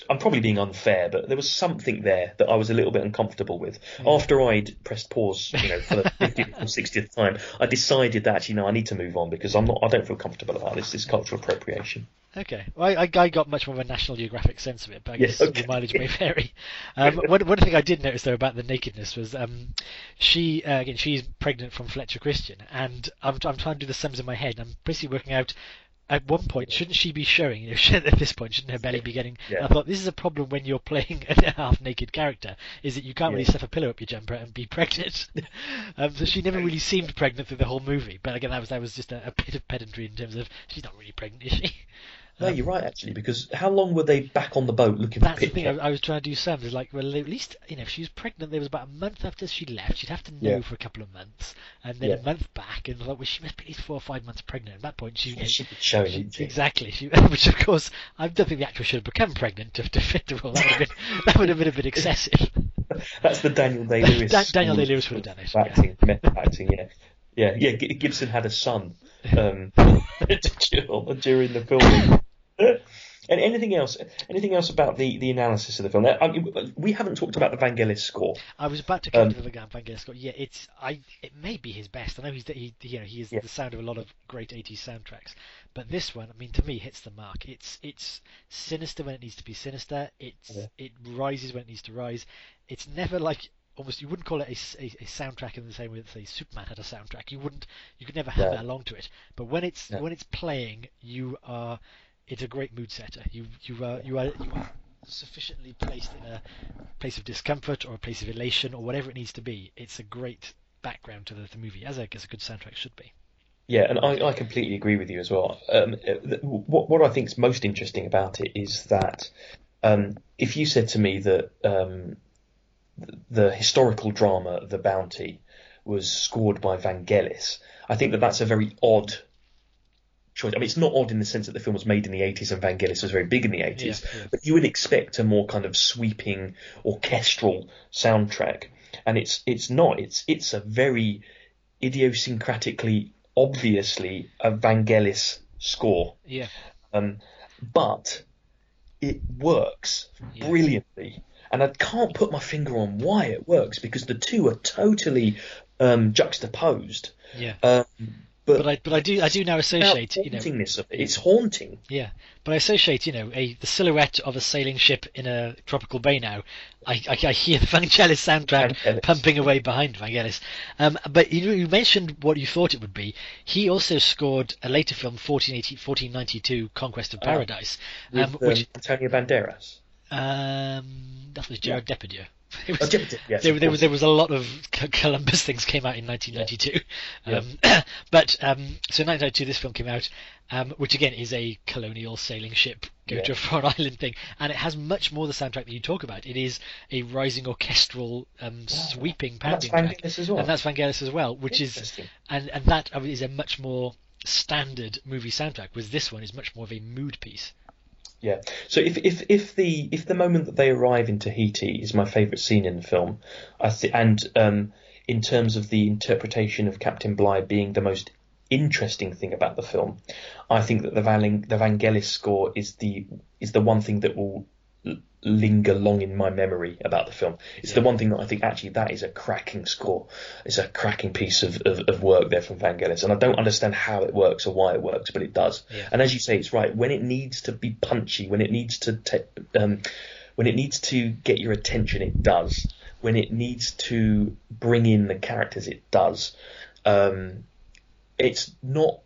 I'm probably being unfair, but there was something there that I was a little bit uncomfortable with. After I'd pressed pause, you know, for the 50th or 60th time, I decided that actually no, I need to move on because I'm not. I don't feel comfortable about this. This cultural appropriation. Okay, well, I, I I got much more of a National Geographic sense of it, but I Yeah, guess okay. the mileage may vary. Um, one, one thing I did notice though about the nakedness was um, she uh, again she's pregnant from Fletcher Christian, and I'm I'm trying to do the sums in my head. and I'm basically working out at one point shouldn't she be showing? You know, at this point shouldn't her belly be getting? Yeah. I thought this is a problem when you're playing a half naked character, is that you can't really Yeah. stuff a pillow up your jumper and be pregnant. um, so she never really seemed pregnant through the whole movie. But again, that was that was just a, a bit of pedantry in terms of she's not really pregnant, is she? No, Um, you're right actually, because how long were they back on the boat looking That's for the thing I, I was trying to do. Sam was like, well, at least you know, if she was pregnant, there was about a month after she left. She'd have to know Yeah. for a couple of months, and then Yeah. a month back, and like, well, she must be at least four or five months pregnant. At that point, she, Yeah, she'd be showing, she- wouldn't exactly. She, which of course, I don't think the actress should have become pregnant to, to fit the role. That would have been that would have been a bit excessive. That's the Daniel Day Lewis. Da- Daniel Day-Lewis would have done it, yeah. Acting, method acting, yeah. Yeah, yeah. Gibson had a son um, during the filming. Anything else? Anything else about the, the analysis of the film? I mean, we haven't talked about the Vangelis score. I was about to come Um, to the Vangelis score. Yeah, it's I. It may be his best. I know he's he you know he is Yeah. the sound of a lot of great 80s soundtracks, but this one, I mean, to me, hits the mark. It's it's sinister when it needs to be sinister. It's Yeah. it rises when it needs to rise. It's never like almost you wouldn't call it a a soundtrack in the same way that say Superman had a soundtrack. You wouldn't you could never have No. it along to it. But when it's No. when it's playing, you are it's a great mood setter. You you are you are you are sufficiently placed in a place of discomfort or a place of elation or whatever it needs to be. It's a great background to the, the movie, as I guess a good soundtrack should be. Yeah, and I, I completely agree with you as well. Um, uh, what what I think is most interesting about it is that um, if you said to me that um, the historical drama The Bounty was scored by Vangelis, I think that that's a very odd choice. I mean, it's not odd in the sense that the film was made in the 80s and Vangelis was very big in the 80s, Yeah, yeah. but you would expect a more kind of sweeping orchestral soundtrack, and it's it's not. It's it's a very idiosyncratically, obviously a Vangelis score, Yeah, um, but it works Yeah. brilliantly. And I can't put my finger on why it works because the two are totally um, juxtaposed. yeah. Um, but But I but I do I do now associate you know hauntingness of it, it's haunting. yeah. But I associate you know a the silhouette of a sailing ship in a tropical bay now. I I, I hear the Vangelis soundtrack Vangelis. pumping away behind Vangelis. Um, but you you mentioned what you thought it would be. He also scored a later film 1480, 1492 Conquest of Ah. Paradise, With, um, um, Antonio Banderas. Um, that was Gérard Depardieu. It Oh, was, yes, there, there was there was a lot of Columbus things came out in 1992. Um, but um, so 1992, this film came out, um, which again is a colonial sailing ship go to Yeah. a foreign island thing, and it has much more the soundtrack that you talk about. It is a rising orchestral, um, sweeping And that's pounding track, as well. and that's Vangelis as well, which is and and that is a much more standard movie soundtrack. Whereas this one is much more of a mood piece. Yeah. So if if if the if the moment that they arrive in Tahiti is my favourite scene in the film, I th- and um, in terms of the interpretation of Captain Bligh being the most interesting thing about the film, I think that the Van the Vangelis score is the is the one thing that will linger long in my memory about the film. It's the one thing that I think actually that is a cracking score. It's a cracking piece of, of, of work there from Vangelis, and I don't understand how it works or why it works, but it does. Yeah. And as you say, it's right when it needs to be punchy, when it needs to ta- um, when it needs to get your attention, it does. When it needs to bring in the characters, it does. Um, it's not.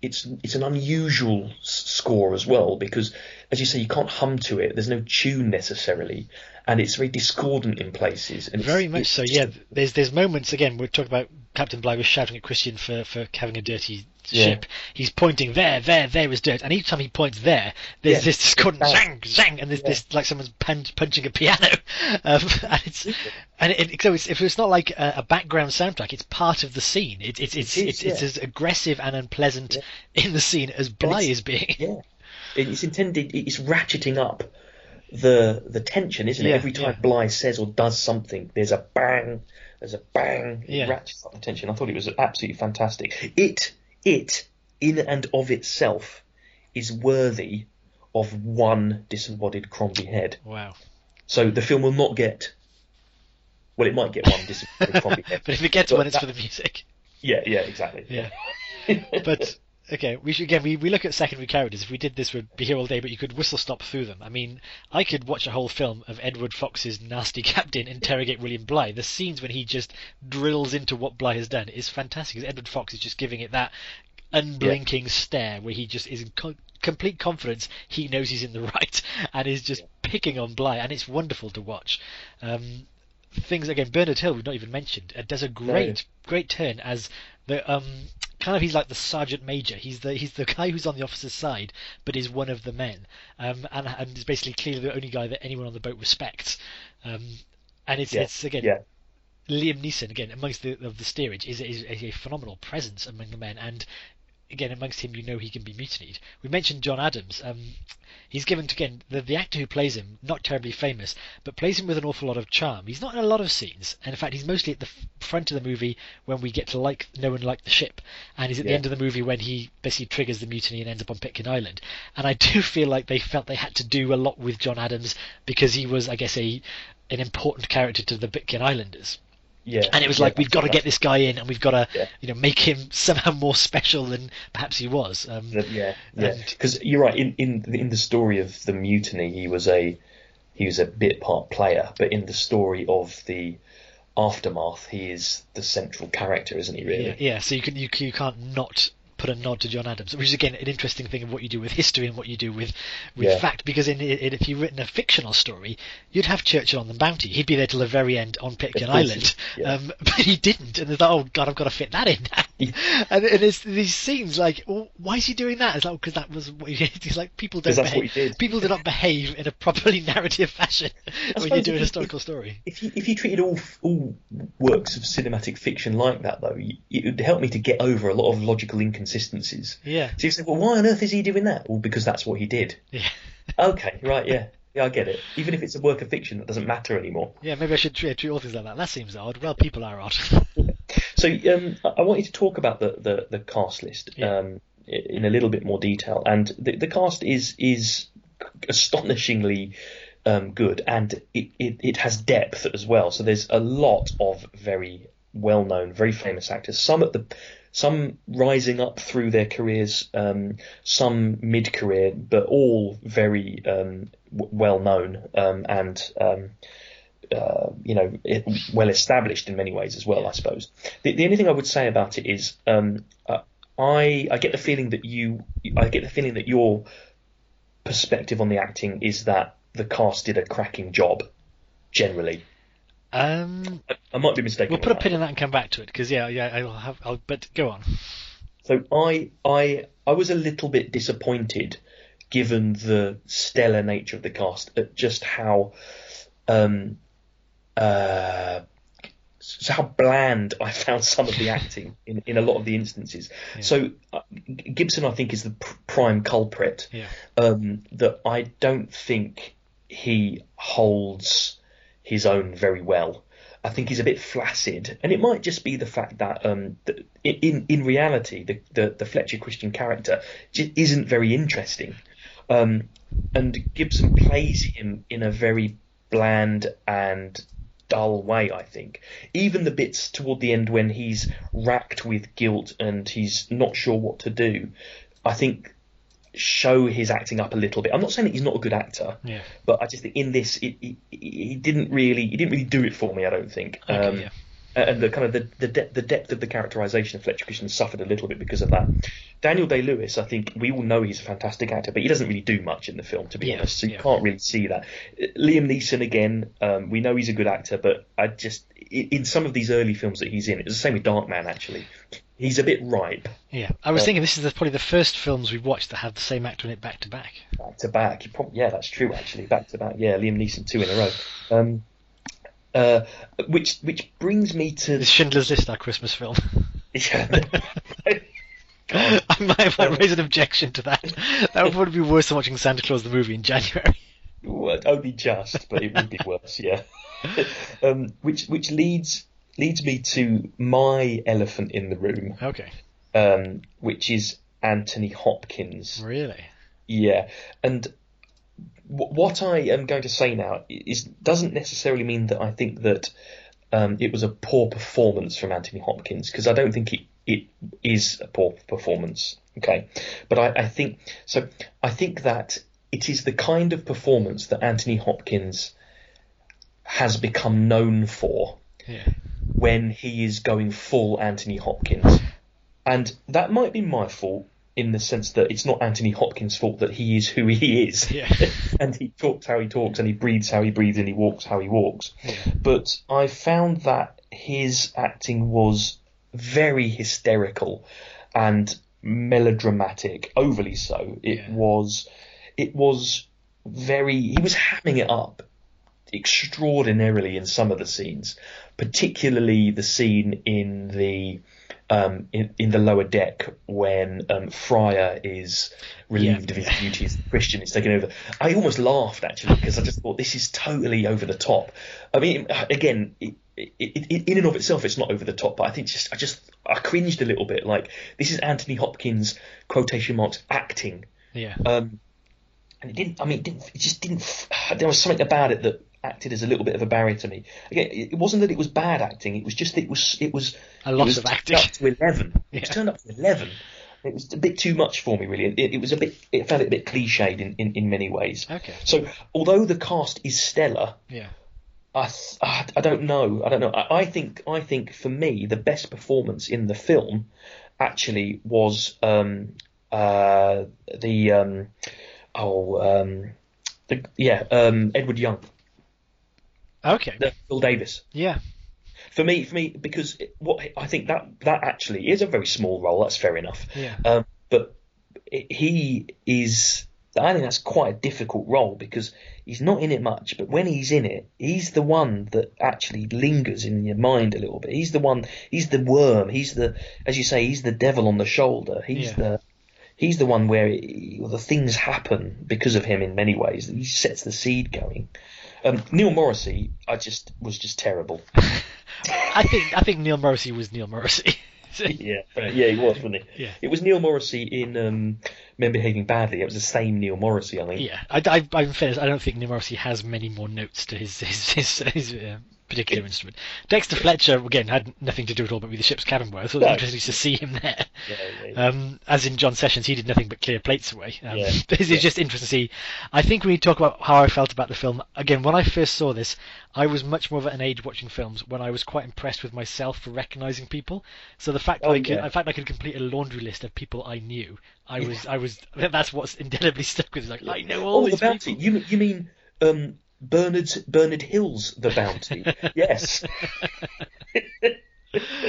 It's it's an unusual s- score as well because, as you say, you can't hum to it. There's no tune necessarily, and it's very discordant in places. And it's- Very much so. Yeah, there's there's moments again. We're talking about Captain Bligh was shouting at Christian for for having a dirty ship. Yeah. He's pointing there, there, there is dirt, and each time he points there, there's Yeah. this discordant zang, zang, and there's Yeah. this like someone's punch, punching a piano. Um, and it's and it, it, so it's, if it's not like a, a background soundtrack, it's part of the scene. It's it's it's It is, it's, it's as aggressive and unpleasant in the scene as Bligh is being. Yeah, it's intended. It's ratcheting up the the tension, isn't it? Yeah, Every time yeah. Bligh says or does something, there's a bang, there's a bang. It Yeah. ratchets up the tension. I thought it was absolutely fantastic. It it in and of itself is worthy of one disembodied Crombie head. Wow. So the film will not get. Well, it might get one disembodied Crombie head. But if it gets one, it's that- for the music. Yeah, yeah, exactly. Yeah. but okay, we should again we, we look at secondary characters. If we did this, we'd be here all day, but you could whistle stop through them. I mean, I could watch a whole film of Edward Fox's nasty captain interrogate William Bligh. The scenes when he just drills into what Bligh has done is fantastic. 'cause Edward Fox is just giving it that unblinking stare where he just is in co- complete confidence he knows he's in the right and is just picking on Bligh, and it's wonderful to watch. Um, things again, Bernard Hill we've not even mentioned uh, does a great great turn as the um kind of he's like the sergeant major. He's the he's the guy who's on the officer's side, but is one of the men, um, and and is basically clearly the only guy that anyone on the boat respects. Um, and it's Yeah, it's again yeah. Liam Neeson again amongst the of the steerage is, is, is a phenomenal presence among the men, and again amongst him you know he can be mutinied. We mentioned John Adams. Um, he's given to again the the actor who plays him not terribly famous, but plays him with an awful lot of charm. He's not in a lot of scenes, and in fact he's mostly at the front of the movie when we get to like know and like the ship, and he's at the end of the movie when he basically triggers the mutiny and ends up on Pitcairn Island. And I do feel like they felt they had to do a lot with John Adams because he was I guess a an important character to the Pitcairn Islanders. Yeah. And it was yeah, like we've got to get this guy in, and we've got to, Yeah. you know, make him somehow more special than perhaps he was. Um, Yeah, yeah. And- Because you're right. In in in the story of the mutiny, he was a he was a bit part player, but in the story of the aftermath, he is the central character, isn't he? Really? yeah, yeah. So you can you, you can't not put a nod to John Adams, which is again an interesting thing of what you do with history and what you do with with Yeah. fact. Because in, in if you've written a fictional story, you'd have Churchill on the Bounty. He'd be there till the very end on Pitcairn Of course he Island, yeah. um, but he didn't. And it's like, oh god, I've got to fit that in. and, and it's these scenes like, well, why is he doing that? It's like because that was what he did. It's like people don't behave. did. People do not behave in a properly narrative fashion when you suppose do a if historical story. If you if you treated all all works of cinematic fiction like that, though, it would help me to get over a lot of logical inconsistencies. Yeah. So you say, well, why on earth is he doing that? Well, because that's what he did. Yeah. Okay, right, yeah, yeah, I get it. Even if it's a work of fiction that doesn't matter anymore. Yeah, maybe I should treat, treat authors like that. That seems odd. Well, people are odd. So um, I I want you to talk about the, the, the cast list Yeah. um, in a little bit more detail. And the, the cast is is astonishingly um, good, and it, it, it has depth as well. So there's a lot of very well known, very famous actors. Some at the some rising up through their careers, um, some mid career, but all very um, w- well known um, and. Um, uh, you know, it, well established in many ways as well, I suppose. The, the only thing I would say about it is, um, uh, I I get the feeling that you, I get the feeling that your perspective on the acting is that the cast did a cracking job, generally. Um, I, I might be mistaken. we'll put a pin in that and come back to it because yeah, yeah, I'll have. I'll, but go on. So I I I was a little bit disappointed, given the stellar nature of the cast, at just how um uh so how bland I found some of the acting in, in a lot of the instances. So uh, Gibson, I think, is the pr- prime culprit. Yeah. Um, that I don't think he holds his own very well. I think he's a bit flaccid, and it might just be the fact that um, th- in in reality, the, the the Fletcher Christian character j- isn't very interesting, um, and Gibson plays him in a very bland and dull way. I think even the bits toward the end when he's racked with guilt and he's not sure what to do, I think show his acting up a little bit. I'm not saying that he's not a good actor, Yeah. but I just think in this, it, he, he didn't really, he didn't really do it for me. I don't think. Okay, um, yeah. And the kind of the the, de- the depth of the characterization of Fletcher Christian suffered a little bit because of that. Daniel Day Lewis, I think we all know he's a fantastic actor, but he doesn't really do much in the film, to be Yeah, honest. So you can't really see that. Liam Neeson again, um, we know he's a good actor, but I just in, in some of these early films that he's in, it's the same with Darkman actually. He's a bit ripe Yeah. I was Uh, thinking this is the, probably the first films we've watched that have the same actor in it back to back. back to back. You prob- yeah, that's true actually. Back to back. Yeah, Liam Neeson two in a row. Um, uh, which which brings me to Is Schindler's List our Christmas film? yeah. I might, raise an objection to that. That would probably be worse than watching Santa Claus the movie in January. Well, only just, but it would be worse. Yeah. um, which which leads leads me to my elephant in the room, Okay. um, which is Anthony Hopkins. Really? Yeah, and w- what I am going to say now is doesn't necessarily mean that I think that um, it was a poor performance from Anthony Hopkins because I don't think it it is a poor performance. Okay, but I, I think so. I think that it is the kind of performance that Anthony Hopkins has become known for Yeah. When he is going full Anthony Hopkins. And that might be my fault in the sense that it's not Anthony Hopkins' fault that he is who he is. Yeah. and he talks how he talks and he breathes how he breathes and he walks how he walks. Yeah. But I found that his acting was very hysterical and melodramatic, overly so. It Yeah. was, it was very. He was hamming it up extraordinarily in some of the scenes, particularly the scene in the um, in, in the lower deck when um, Fryer is relieved Yeah. of his duties. Christian is taken over. I almost laughed actually because I just thought this is totally over the top. I mean, again, it, it, it, in and of itself, it's not over the top, but I think just I just I cringed a little bit. Like this is Anthony Hopkins quotation marks acting. Yeah. Um, and it didn't. I mean, it, didn't, it just didn't. There was something about it that acted as a little bit of a barrier to me. Again, it wasn't that it was bad acting. It was just that it was. It was A lot was of acting. Up to eleven. It was turned up to eleven. It was a bit too much for me, really. It, it was a bit. It it a bit cliched in, in, in many ways. Okay. So, although the cast is stellar, Yeah. I I I don't know. I don't know. I, I think I think for me the best performance in the film actually was um, uh, the um, oh um, the, yeah um, Edward Young, Okay. the, Phil Davis. Yeah. For me, for me, because what I think that that actually is a very small role. That's fair enough. Yeah. Um, but he is. I think that's quite a difficult role because he's not in it much, but when he's in it, he's the one that actually lingers in your mind a little bit. He's the one. He's the worm. He's the, as you say, he's the devil on the shoulder. He's Yeah. the. He's the one where it, the things happen because of him in many ways. He sets the seed going. Um, Neil Morrissey, I just was just terrible. I think I think Neil Morrissey was Neil Morrissey. yeah, yeah, he was, wasn't he? Yeah. It was Neil Morrissey in um, Men Behaving Badly. It was the same Neil Morrissey, I think. yeah. I, I, in fairness, I don't think Neil Morrissey has many more notes to his his his, his uh, particular instrument. Dexter Fletcher again had nothing to do at all but with the ship's cabin boy. So it was interesting to see him there. Yeah, yeah. Um, as in John Sessions, he did nothing but clear plates away. Um, Yeah. It's Yeah. just interesting to see. I think when you talk about how I felt about the film, again, when I first saw this, I was much more of an age watching films when I was quite impressed with myself for recognizing people. So the fact that Oh, I could, the fact I could complete a laundry list of people I knew, I was, I was, that's what's indelibly stuck with me. Like, I know all oh, these the bounty. people. You you mean um, Bernard Bernard Hill's The Bounty? yes.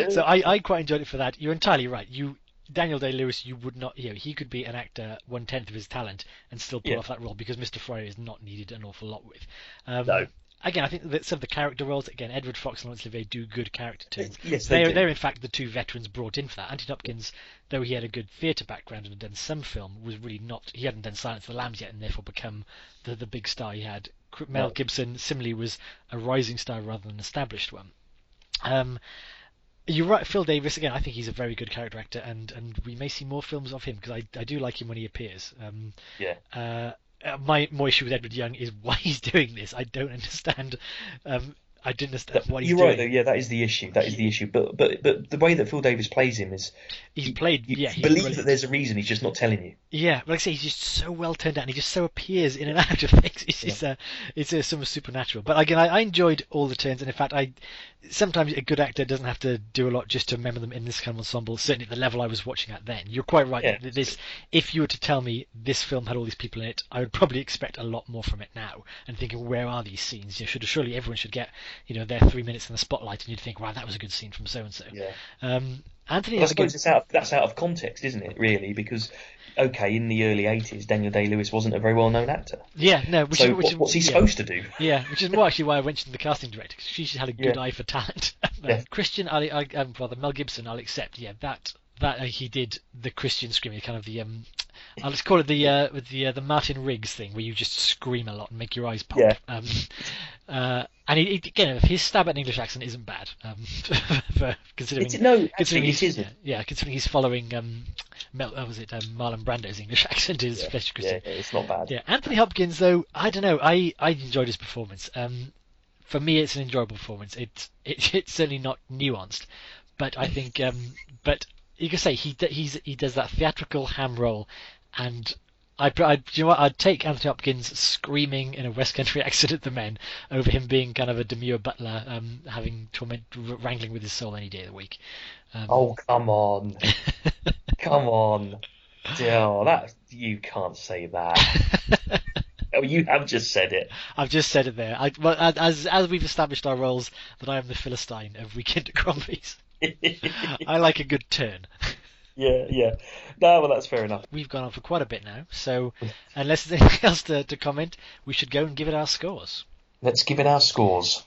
so I, I quite enjoyed it for that. You're entirely right. You Daniel Day Lewis, you would not, you know, he could be an actor one tenth of his talent and still pull Yeah. off that role because Mr. Fryer is not needed an awful lot with. Um, No. Again, I think that some of the character roles, again, Edward Fox and Laurence Olivier do good character turns. Yes, they they're, they're in fact the two veterans brought in for that. Anthony Hopkins, though he had a good theatre background and had done some film, was really not. He hadn't done Silence of the Lambs yet, and therefore become the the big star he had. Mel. Gibson similarly was a rising star rather than an established one. Um, you're right, Phil Davis. Again, I think he's a very good character actor, and, and we may see more films of him because I, I do like him when he appears. Um, Yeah. uh, uh, my my issue with Edward Young is why he's doing this. I don't understand. Um, I didn't understand what he's You're doing. right, though. Yeah, that is the issue. That is the issue. But but but the way that Phil Davis plays him is He's you- played. You yeah, he's believe brilliant. that there's a reason. He's just not telling you. Yeah, but like I say, he's just so well turned out, and he just so appears in and out of things. It's just, uh, it's uh, some supernatural. But again, I, I enjoyed all the turns, and in fact, I sometimes a good actor doesn't have to do a lot just to remember them in this kind of ensemble. Certainly, at the level I was watching at then, you're quite right. Yeah. that This, if you were to tell me this film had all these people in it, I would probably expect a lot more from it now. And thinking, where are these scenes? You know, should surely everyone should get, you know, their three minutes in the spotlight, and you'd think, wow, that was a good scene from so and so. Yeah. Um, Anthony, But I suppose it's out. That's out of context, isn't it? Really, because okay, in the early '80s, Daniel Day Lewis wasn't a very well-known actor. yeah, no, which so is, which what, what's he yeah. supposed to do? Yeah, which is more actually why I mentioned the casting director because she had a good Yeah. eye for talent. Uh, Yeah. Christian, I, I, um, rather Mel Gibson, I'll accept. Yeah, that that uh, he did the Christian screaming, kind of the um, I'll just call it the uh, the uh, the Martin Riggs thing, where you just scream a lot and make your eyes pop. Yeah. Um, uh, and he, he, again, his stab at an English accent isn't bad, um, for considering. It's, no, considering actually, he's. Yeah, yeah, considering he's following um, Mel, uh, was it um, Marlon Brando's English accent is Yeah, Fletcher yeah, it's not bad. Yeah, Anthony Hopkins, though, I don't know. I, I enjoyed his performance. Um, for me, it's an enjoyable performance. It, it it's certainly not nuanced, but I think, um, but you can say he he's he does that theatrical ham role, and I, I do you know what? I'd take Anthony Hopkins screaming in a West Country accent at the men over him being kind of a demure butler, um, having torment wrangling with his soul any day of the week. Um, Oh come on, come on, oh, that you can't say that. oh, you have just said it. I've just said it there. I, well, as as we've established our roles, that I am the Philistine of Weekend at Crombie's. I like a good turn. Yeah, yeah. No, well, that's fair enough. We've gone on for quite a bit now, so unless there's anything else to, to comment, we should go and give it our scores. Let's give it our scores.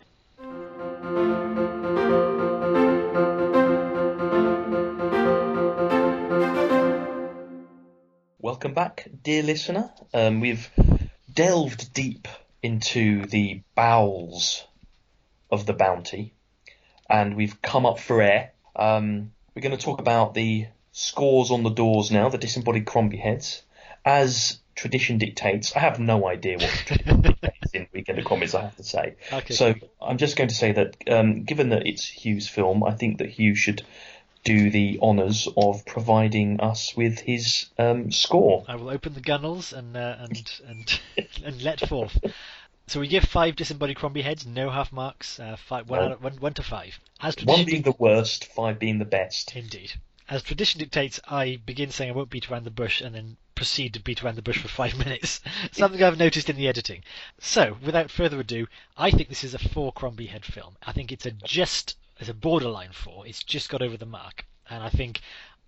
Welcome back, dear listener. Um, we've delved deep into the bowels of the bounty, and we've come up for air. Um, we're going to talk about the scores on the doors now, the disembodied Crombie heads. As tradition dictates, I have no idea what tradition dictates in Weekend of Crombie's, I have to say. Okay. So I'm just going to say that, um, given that it's Hugh's film, I think that Hugh should do the honours of providing us with his um, score. I will open the gunnels and uh, and and and let forth. So we give five disembodied Crombie heads, no half marks, uh, five, one, No. out of, one, one to five. As One being the worst, five being the best. Indeed. As tradition dictates, I begin saying I won't beat around the bush and then proceed to beat around the bush for five minutes. Something I've noticed in the editing. So, without further ado, I think this is a four Crombie head film. I think it's a just, it's a borderline four. It's just got over the mark. And I think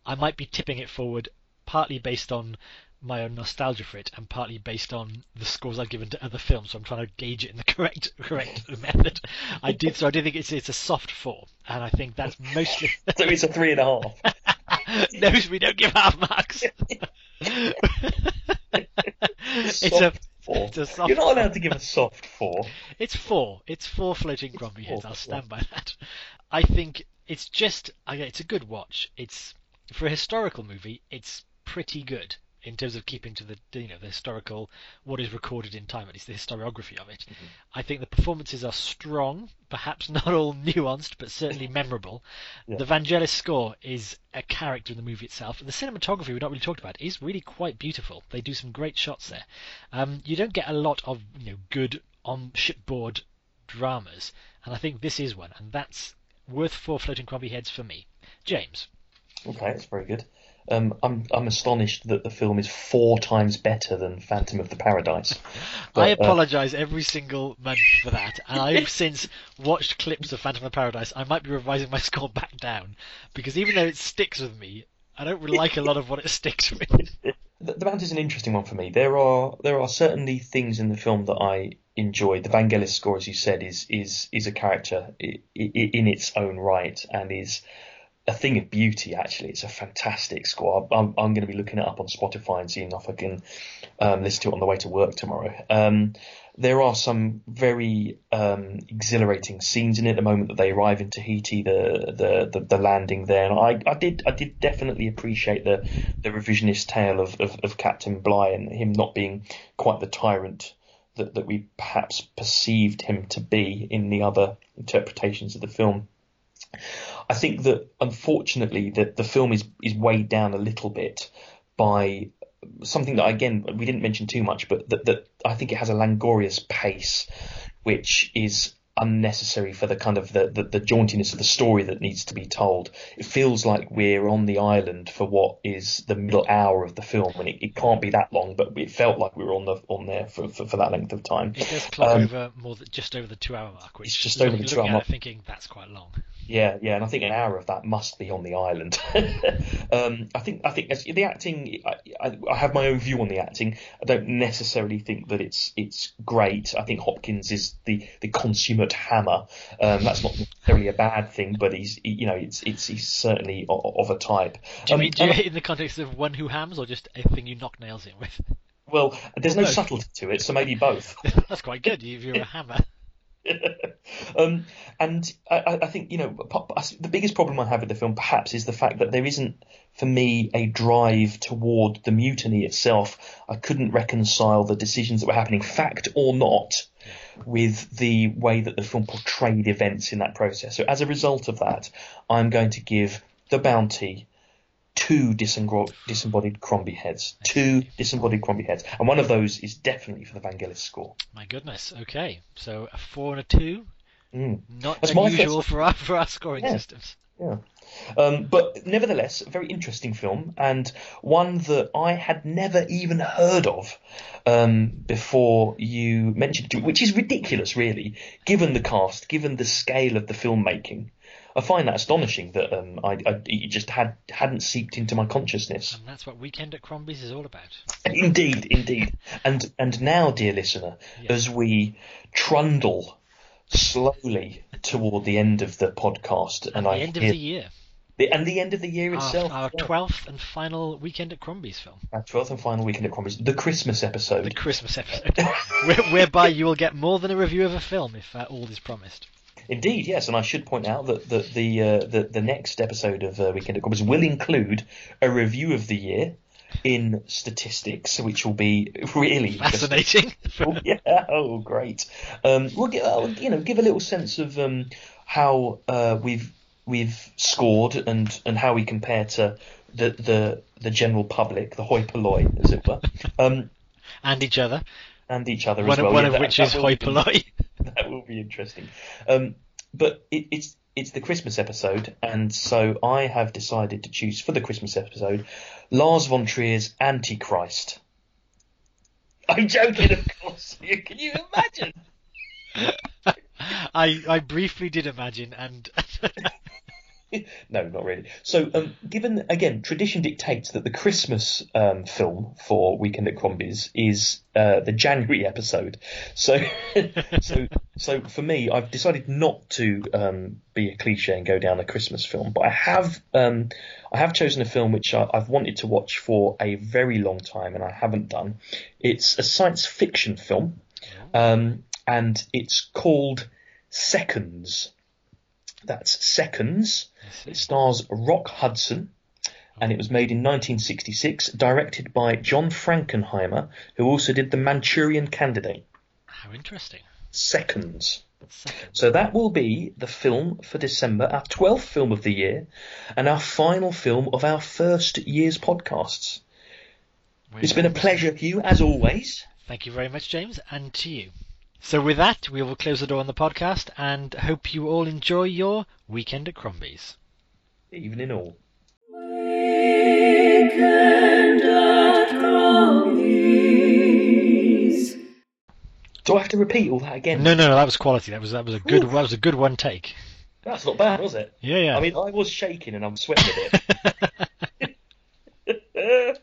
I might be tipping it forward partly based on my own nostalgia for it and partly based on the scores I've given to other films. So I'm trying to gauge it in the correct correct method. I did so I do think it's it's a soft four, and I think that's mostly So it's a three and a half. no, we don't give half marks. it's a four. You're not four. allowed to give a soft four. It's four. It's four floating Crombie heads. I'll stand by that. I think it's just. I It's a good watch. It's for a historical movie. It's pretty good in terms of keeping to the you know the historical what is recorded in time. At least the historiography of it. Mm-hmm. I think the performances are strong. Perhaps not all nuanced, but certainly memorable. Yeah. The Vangelis score is a character in the movie itself. The cinematography we've not really talked about is really quite beautiful. They do some great shots there. Um, you don't get a lot of you know good on shipboard dramas, and I think this is one, and that's worth four floating Crombie heads for me. James, Okay, that's very good. Um, I'm I'm astonished that the film is four times better than Phantom of the Paradise. I But, uh, apologise every single month for that, and I've since watched clips of Phantom of the Paradise. I might be revising my score back down because even though it sticks with me, I don't really like a lot of what it sticks with. The, the Bounty is an interesting one for me. There are there are certainly things in the film that I enjoy. The Vangelis score, as you said, is is is a character i- i- in its own right and is a thing of beauty. Actually, it's a fantastic score. I'm I'm going to be looking it up on Spotify and seeing if I can um, listen to it on the way to work tomorrow. Um, there are some very um, exhilarating scenes in it. The moment that they arrive in Tahiti, the the, the, the landing there, and I, I did I did definitely appreciate the the revisionist tale of, of, of Captain Bligh and him not being quite the tyrant that, that we perhaps perceived him to be in the other interpretations of the film. I think that unfortunately that the film is is weighed down a little bit by something that again we didn't mention too much, but that, that I think it has a languorous pace, which is unnecessary for the kind of the, the, the jauntiness of the story that needs to be told. It feels like we're on the island for what is the middle hour of the film, and it, it can't be that long, but it felt like we were on the on there for, for, for that length of time. It does clock Um, over more than just over the two-hour mark, which It's just over the two-hour mark. thinking that's quite long. Yeah, yeah, and I think an hour of that must be on the island. um, I think I think the acting. I, I, I have my own view on the acting. I don't necessarily think that it's it's great. I think Hopkins is the, the consummate hammer. Um, that's not necessarily a bad thing, but he's he, you know it's it's he's certainly of, of a type. Do you Um, mean do you, in the context of one who hams or just a thing you knock nails in with? well, there's no subtlety to it, so maybe both. that's quite good. If you're a hammer. um, and I, I- think you know the biggest problem I have with the film perhaps is the fact that there isn't for me a drive toward the mutiny itself. I couldn't reconcile the decisions that were happening, fact or not, with the way that the film portrayed events in that process. So as a result of that, I'm going to give the bounty two disembro- disembodied Crombie heads, two disembodied Crombie heads, and one of those is definitely for the Vangelis score. My goodness. Okay, so a four and a two. Mm. Not That's unusual for our for our scoring Yeah. systems. Yeah. Um, but nevertheless, a very interesting film and one that I had never even heard of um, before you mentioned it, which is ridiculous, really, given the cast, given the scale of the filmmaking. I find that astonishing that um, I, I it just had hadn't seeped into my consciousness. And that's what Weekend at Crombie's is all about. Indeed, indeed. And and now, dear listener, Yeah. as we trundle slowly toward the end of the podcast, and, the I end of the year. the- and the end of the year Our, itself, our. 12th and final Weekend at Crombie's film. our twelfth and final weekend at Crombie's, the Christmas episode. The. Christmas episode. whereby you will get more than a review of a film if uh, all is promised. Indeed, yes, and I should point out that, that the, uh, the the next episode of uh, Weekend at Crombie's will include a review of the year in statistics, which will be really. Fascinating. Oh, yeah. Oh, great. Um, we'll give, uh, you know, give a little sense of um, how uh, we've we've scored and, and how we compare to the the, the general public, the hoi polloi, as it were, um, and each other. and each other One, as of- well. one Yeah, of that- which that is hoi polloi. That will be interesting. Um, but it, it's it's the Christmas episode, and so I have decided to choose for the Christmas episode Lars von Trier's Antichrist. I'm joking, of course. Can you imagine? I, I briefly did imagine, and no, not really. So, um, given again, tradition dictates that the Christmas um, film for Weekend at Crombie's is uh, the January episode. So, so, so for me, I've decided not to um, be a cliche and go down a Christmas film, but I have, um, I have chosen a film which I, I've wanted to watch for a very long time and I haven't done. It's a science fiction film, um, and it's called Seconds. That's Seconds. It stars Rock Hudson, and it was made in 1966, directed by John Frankenheimer, who also did The Manchurian Candidate. how interesting. Seconds. Second. So that will be the film for December, our 12th film of the year, and our final film of our first year's podcasts. It's been a pleasure, Hugh, as always. Thank you very much, James, and to you. So with that, we will close the door on the podcast and hope you all enjoy your weekend at Crombie's. Evening all. Weekend at Crombie's. Do I have to repeat all that again? No, no, no, that was quality. That was that was a good Ooh. that was a good one take. That's not bad, was it? Yeah, yeah. I mean, I was shaking and I'm sweating a bit.